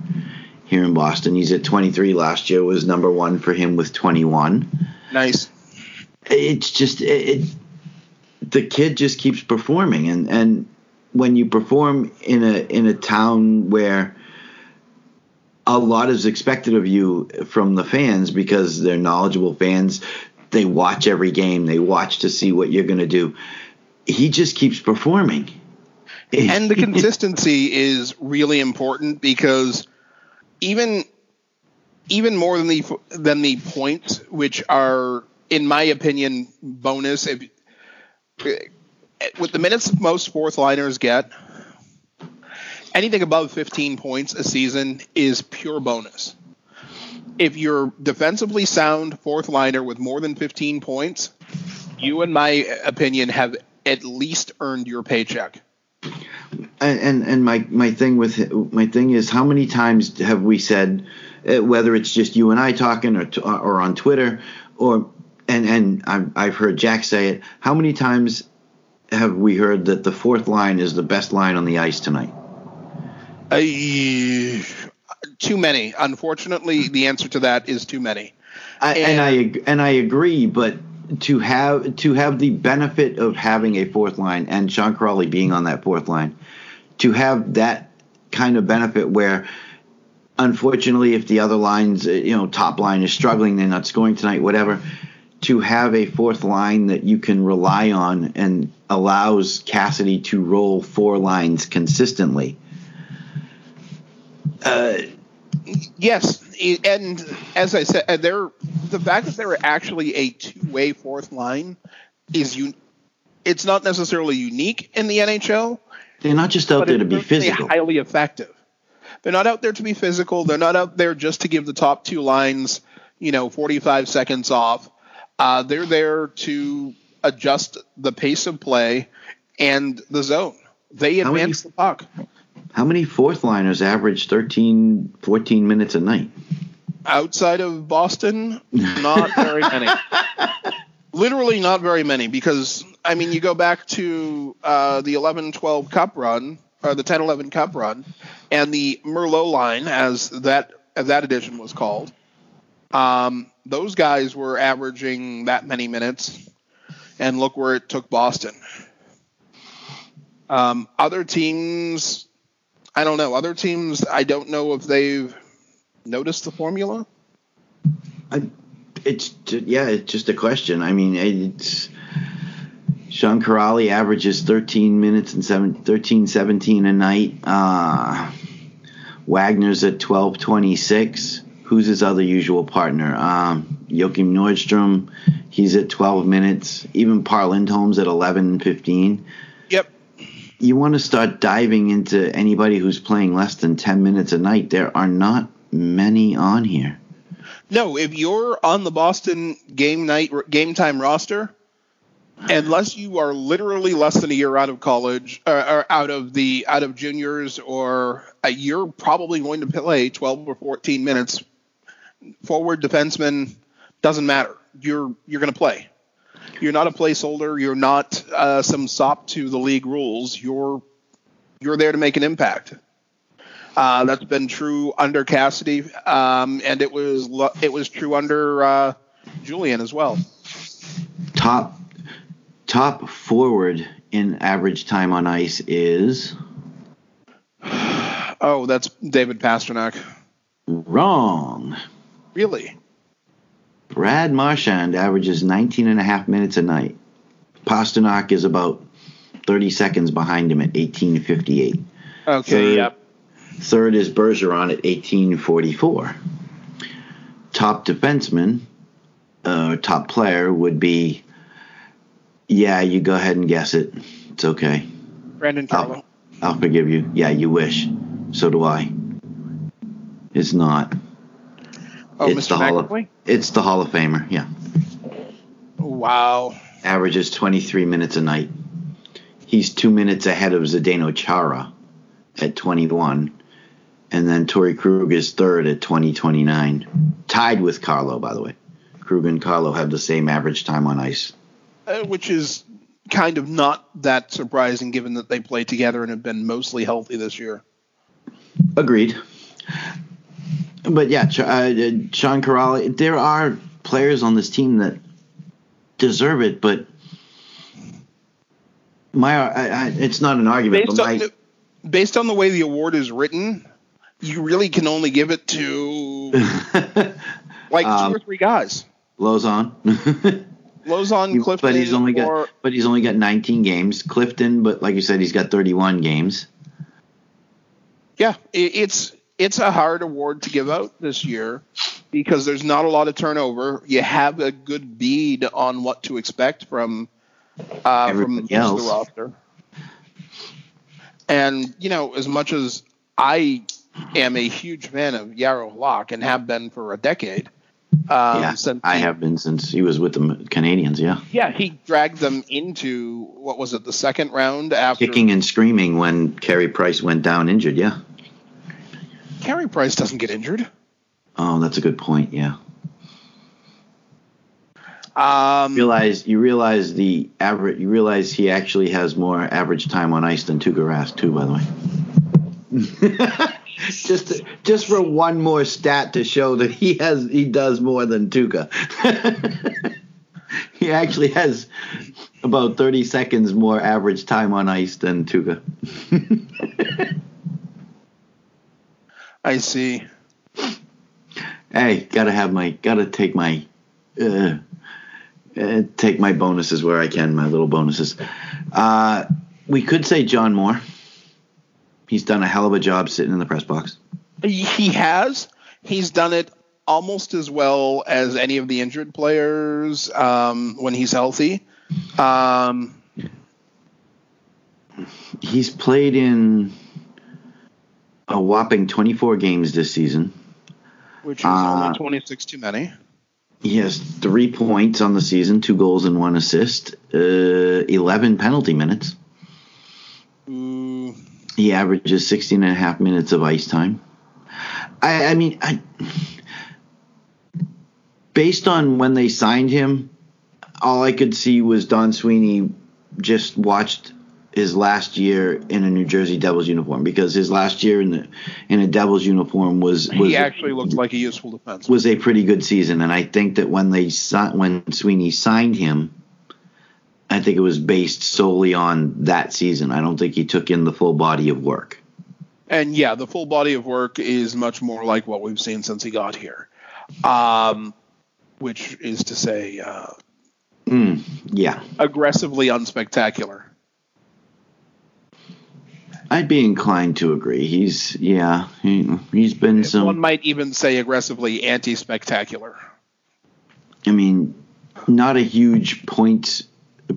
here in Boston. He's at 23 last year, was number one for him with 21. Nice. It's just, it, it the kid just keeps performing. And, and when you perform in a, in a town where a lot is expected of you from the fans because they're knowledgeable fans, they watch every game, they watch to see what you're going to do. He just keeps performing. and the consistency is really important because even even more than the than the points, which are in my opinion bonus. If, with the minutes most fourth liners get, anything above 15 points a season is pure bonus. If you're defensively sound fourth liner with more than 15 points, you, in my opinion, have at least earned your paycheck. And, and and my my thing with my thing is how many times have we said uh, whether it's just you and I talking or or on Twitter or and and I've, I've heard Jack say it how many times have we heard that the fourth line is the best line on the ice tonight uh, too many unfortunately the answer to that is too many I, and, and I and I agree but to have to have the benefit of having a fourth line and Sean Kuraly being on that fourth line, to have that kind of benefit where, unfortunately, if the other lines, uh, you know, top line is struggling, they're not scoring tonight, whatever. To have a fourth line that you can rely on and allows Cassidy to roll four lines consistently. Uh, yes, and as I said, they're the fact that there are actually a two-way fourth line is you. It's not necessarily unique in the NHL. They're not just out there to be physical. Highly effective. They're not out there to be physical. They're not out there just to give the top two lines, you know, 45 seconds off. Uh, they're there to adjust the pace of play and the zone. They advance many, the puck. How many fourth liners average 13, 14 minutes a night? Outside of Boston, not very many. Literally not very many because, I mean, you go back to uh, the 11 12 Cup run, or the 10 11 Cup run, and the Merlot line, as that, as that edition was called. Um, those guys were averaging that many minutes, and look where it took Boston. Um, other teams, I don't know. Other teams, I don't know if they've noticed the formula. I, it's yeah, it's just a question. I mean, it's Sean Kuraly averages 13 minutes and 7, 13, 17 a night. Uh, Wagner's at 12.26. Who's his other usual partner? Um, Joakim Nordstrom, he's at 12 minutes. Even Par Lindholm's at 11 15. You want to start diving into anybody who's playing less than 10 minutes a night. There are not many on here. No, if you're on the Boston game night game time roster, unless you are literally less than a year out of college or, or out of the out of juniors, or uh, you're probably going to play 12 or 14 minutes. Forward defenseman doesn't matter. You're you're going to play. You're not a placeholder. You're not uh, some sop to the league rules. You're you're there to make an impact. Uh, that's been true under Cassidy, um, and it was it was true under uh, Julien as well. Top top forward in average time on ice is. Oh, that's David Pastrnak. Wrong. Really? Brad Marchand averages 19 and a half minutes a night. Pastrnak is about 30 seconds behind him at 1858. Okay, third, yep. Third is Bergeron at 1844. Top defenseman, uh, top player would be, yeah, you go ahead and guess it. It's okay. Brandon Carlo. I'll, I'll forgive you. Yeah, you wish. So do I. It's not. Oh, it's Mr. the Hall McAvoy? of it's the Hall of Famer. Yeah, Wow. averages 23 minutes a night. He's two minutes ahead of Zdeno Chara at 21, and then Torey Krug is third at 2029, tied with Carlo. By the way, Krug and Carlo have the same average time on ice. Uh, which is kind of not that surprising given that they play together and have been mostly healthy this year. Agreed. But yeah, uh, Sean Kuraly, there are players on this team that deserve it, but my I, I, it's not an argument. Based but on, the, based on the way the award is written, you really can only give it to like Um, two or three guys. Lauzon. Lauzon, Clifton, but he's only got or, but he's only got 19 games. Clifton, but like you said, he's got 31 games. yeah, it, it's it's a hard award to give out this year because there's not a lot of turnover. You have a good bead on what to expect from uh, from Everybody most else. the roster. And you know, as much as I am a huge fan of Jaro Halak and have been for a decade, um, yeah, since I he- have been since he was with the Canadiens. Yeah, Yeah, he dragged them into what was it, the second round after kicking and screaming when Carey Price went down injured. Yeah. Carey Price doesn't get injured. Oh, that's a good point. Yeah. Um, realize you realize the average you realize he actually has more average time on ice than Tuukka Rask too by the way just to, just for one more stat to show that he has he does more than Tuukka he actually has about 30 seconds more average time on ice than Tuukka I see. hey gotta have my gotta take my uh, uh, take my bonuses where I can, my little bonuses. Uh, we could say John Moore. He's done a hell of a job sitting in the press box. He has. He's done it almost as well as any of the injured players um, when he's healthy. Um, He's played in a whopping 24 games this season. which is Uh, only 26 too many. He has three points on the season, two goals and one assist, uh, 11 penalty minutes. Ooh, He averages 16 and a half minutes of ice time. I, I mean, I, based on when they signed him, all I could see was Don Sweeney just watched his last year in a New Jersey Devils uniform because his last year in the in a Devils uniform was was he actually looked like a useful defenseman. was a pretty good season, and I think that when they when Sweeney signed him, I think it was based solely on that season. I don't think he took in the full body of work. And yeah, the full body of work is much more like what we've seen since he got here, um, which is to say, uh, mm, yeah, aggressively unspectacular. I'd be inclined to agree. He's yeah, he, he's been some. One might even say aggressively anti-spectacular. I mean, not a huge point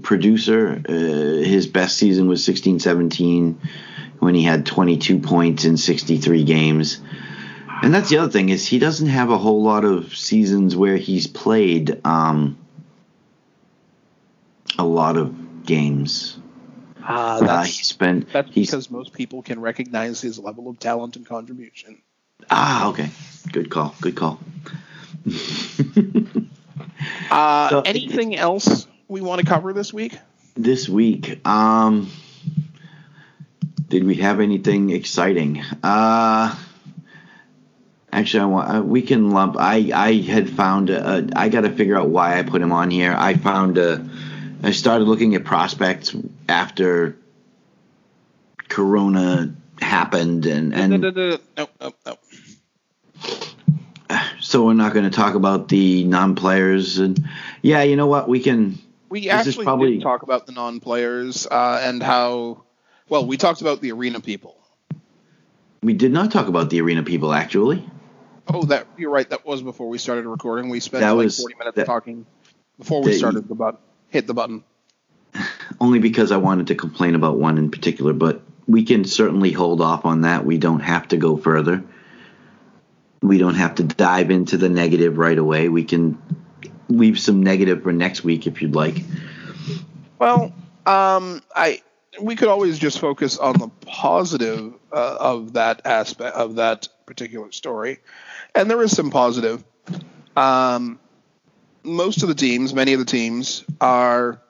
producer. Uh, his best season was 16-17 when he had 22 points in 63 games. And that's the other thing is he doesn't have a whole lot of seasons where he's played um, a lot of games. Uh, that's, uh, he spent. That's because most people can recognize his level of talent and contribution. Ah, okay. Good call. Good call. uh, so, anything else we want to cover this week? This week, um, did we have anything exciting? Uh, actually, I want uh, we can lump. I I had found. A, I got to figure out why I put him on here. I found a. I started looking at prospects after Corona happened, and and. No, no, no, no, So we're not going to talk about the non-players, and yeah, you know what? We can. We actually probably, talk about the non-players uh, and how well, we talked about the arena people. We did not talk about the arena people, actually. Oh, that you're right. That was before we started recording. We spent that like was, 40 minutes that, talking before we started the button. Hit the button. Only because I wanted to complain about one in particular, but we can certainly hold off on that. We don't have to go further. We don't have to dive into the negative right away. We can leave some negative for next week if you'd like. Well, um, I we could always just focus on the positive uh, of that aspect of that particular story, and there is some positive. Um, most of the teams, many of the teams, are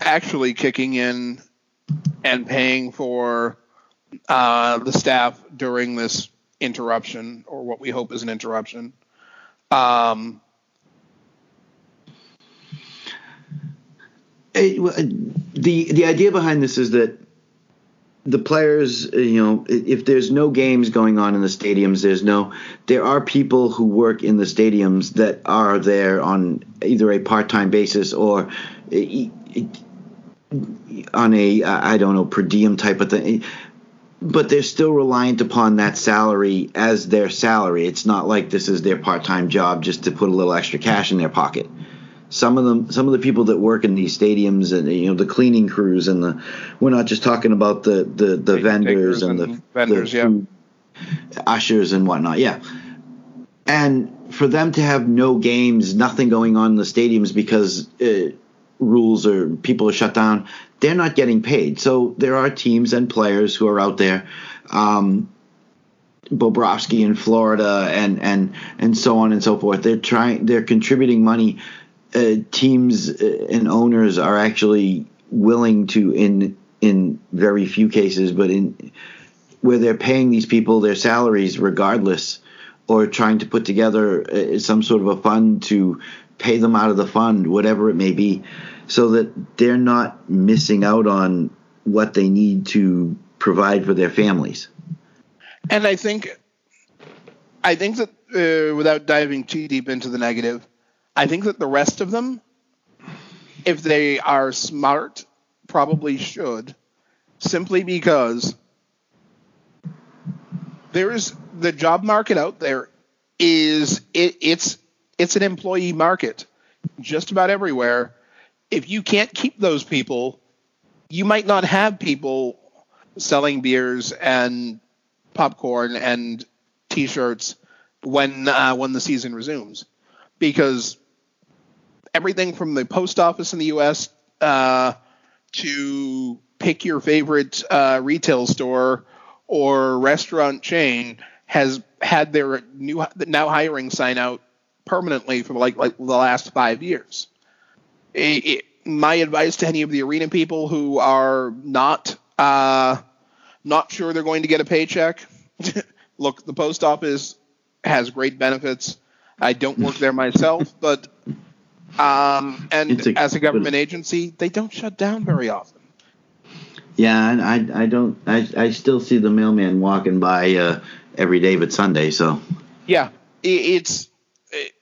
actually kicking in and paying for uh, the staff during this interruption, or what we hope is an interruption. Um, the the idea behind this is that the players, uh, you know, if there's no games going on in the stadiums, there's no. There are people who work in the stadiums that are there on either a part-time basis or on a I don't know per diem type of thing. But they're still reliant upon that salary as their salary. It's not like this is their part-time job just to put a little extra cash in their pocket some of them some of the people that work in these stadiums and you know the cleaning crews and the we're not just talking about the the, the vendors and, and, the vendors the yeah ushers and whatnot yeah and for them to have no games nothing going on in the stadiums because uh, rules or people are shut down they're not getting paid so there are teams and players who are out there um, Bobrovsky in Florida and and and so on and so forth. They're trying. They're contributing money uh, teams uh, and owners are actually willing to in in very few cases, but in where they're paying these people their salaries regardless, or trying to put together uh, some sort of a fund to pay them out of the fund, whatever it may be, so that they're not missing out on what they need to provide for their families. And I think, I think that uh, without diving too deep into the negative, I think that the rest of them, if they are smart, probably should, simply because there is the job market out there is it, it's it's an employee market just about everywhere. If you can't keep those people, you might not have people selling beers and popcorn and t-shirts when uh, when the season resumes because everything from the post office in the U.S. Uh, to pick your favorite uh, retail store or restaurant chain has had their new now hiring sign out permanently for like like the last five years. It, it, my advice to any of the arena people who are not uh, not sure they're going to get a paycheck, look, the post office has great benefits. I don't work there myself, but Um, and a- as a government agency, they don't shut down very often. Yeah, and I I don't I I still see the mailman walking by uh, every day but Sunday. So Yeah, i- it's it,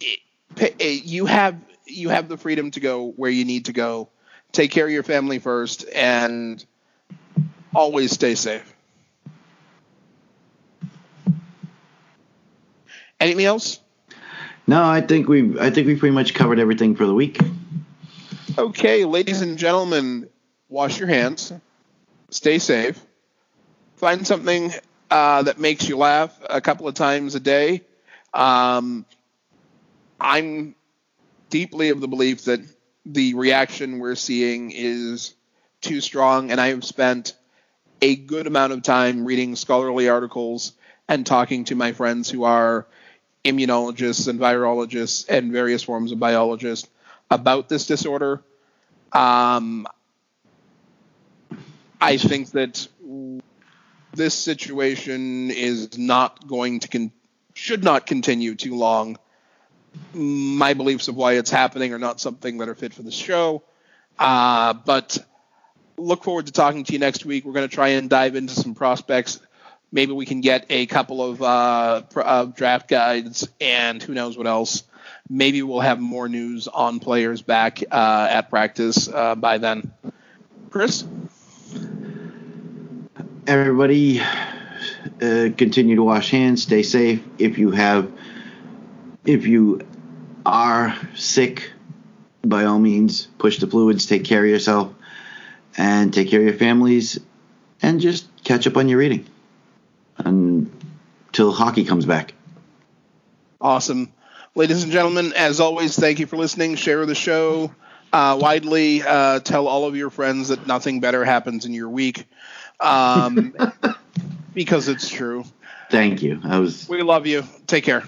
it, it, you have you have the freedom to go where you need to go. Take care of your family first, and always stay safe. Anything else? no, I think we I think we pretty much covered everything for the week. Okay, ladies and gentlemen, wash your hands, stay safe, find something uh, that makes you laugh a couple of times a day. Um, I'm deeply of the belief that the reaction we're seeing is too strong, and I have spent a good amount of time reading scholarly articles and talking to my friends who are immunologists and virologists and various forms of biologists about this disorder. Um, I think that this situation is not going to con- should not continue too long. My beliefs of why it's happening are not something that are fit for the show, uh, but look forward to talking to you next week. We're going to try and dive into some prospects. Maybe we can get a couple of uh, uh, draft guides and who knows what else. Maybe we'll have more news on players back uh, at practice uh, by then. Chris? Everybody, uh, continue to wash hands, stay safe. If you have, if you are sick, by all means, push the fluids, take care of yourself, and take care of your families, and just catch up on your reading until hockey comes back. Awesome. Ladies and gentlemen, as always, thank you for listening. Share the show uh, widely. Uh, tell all of your friends that nothing better happens in your week um, because it's true. Thank you. I was We love you. Take care.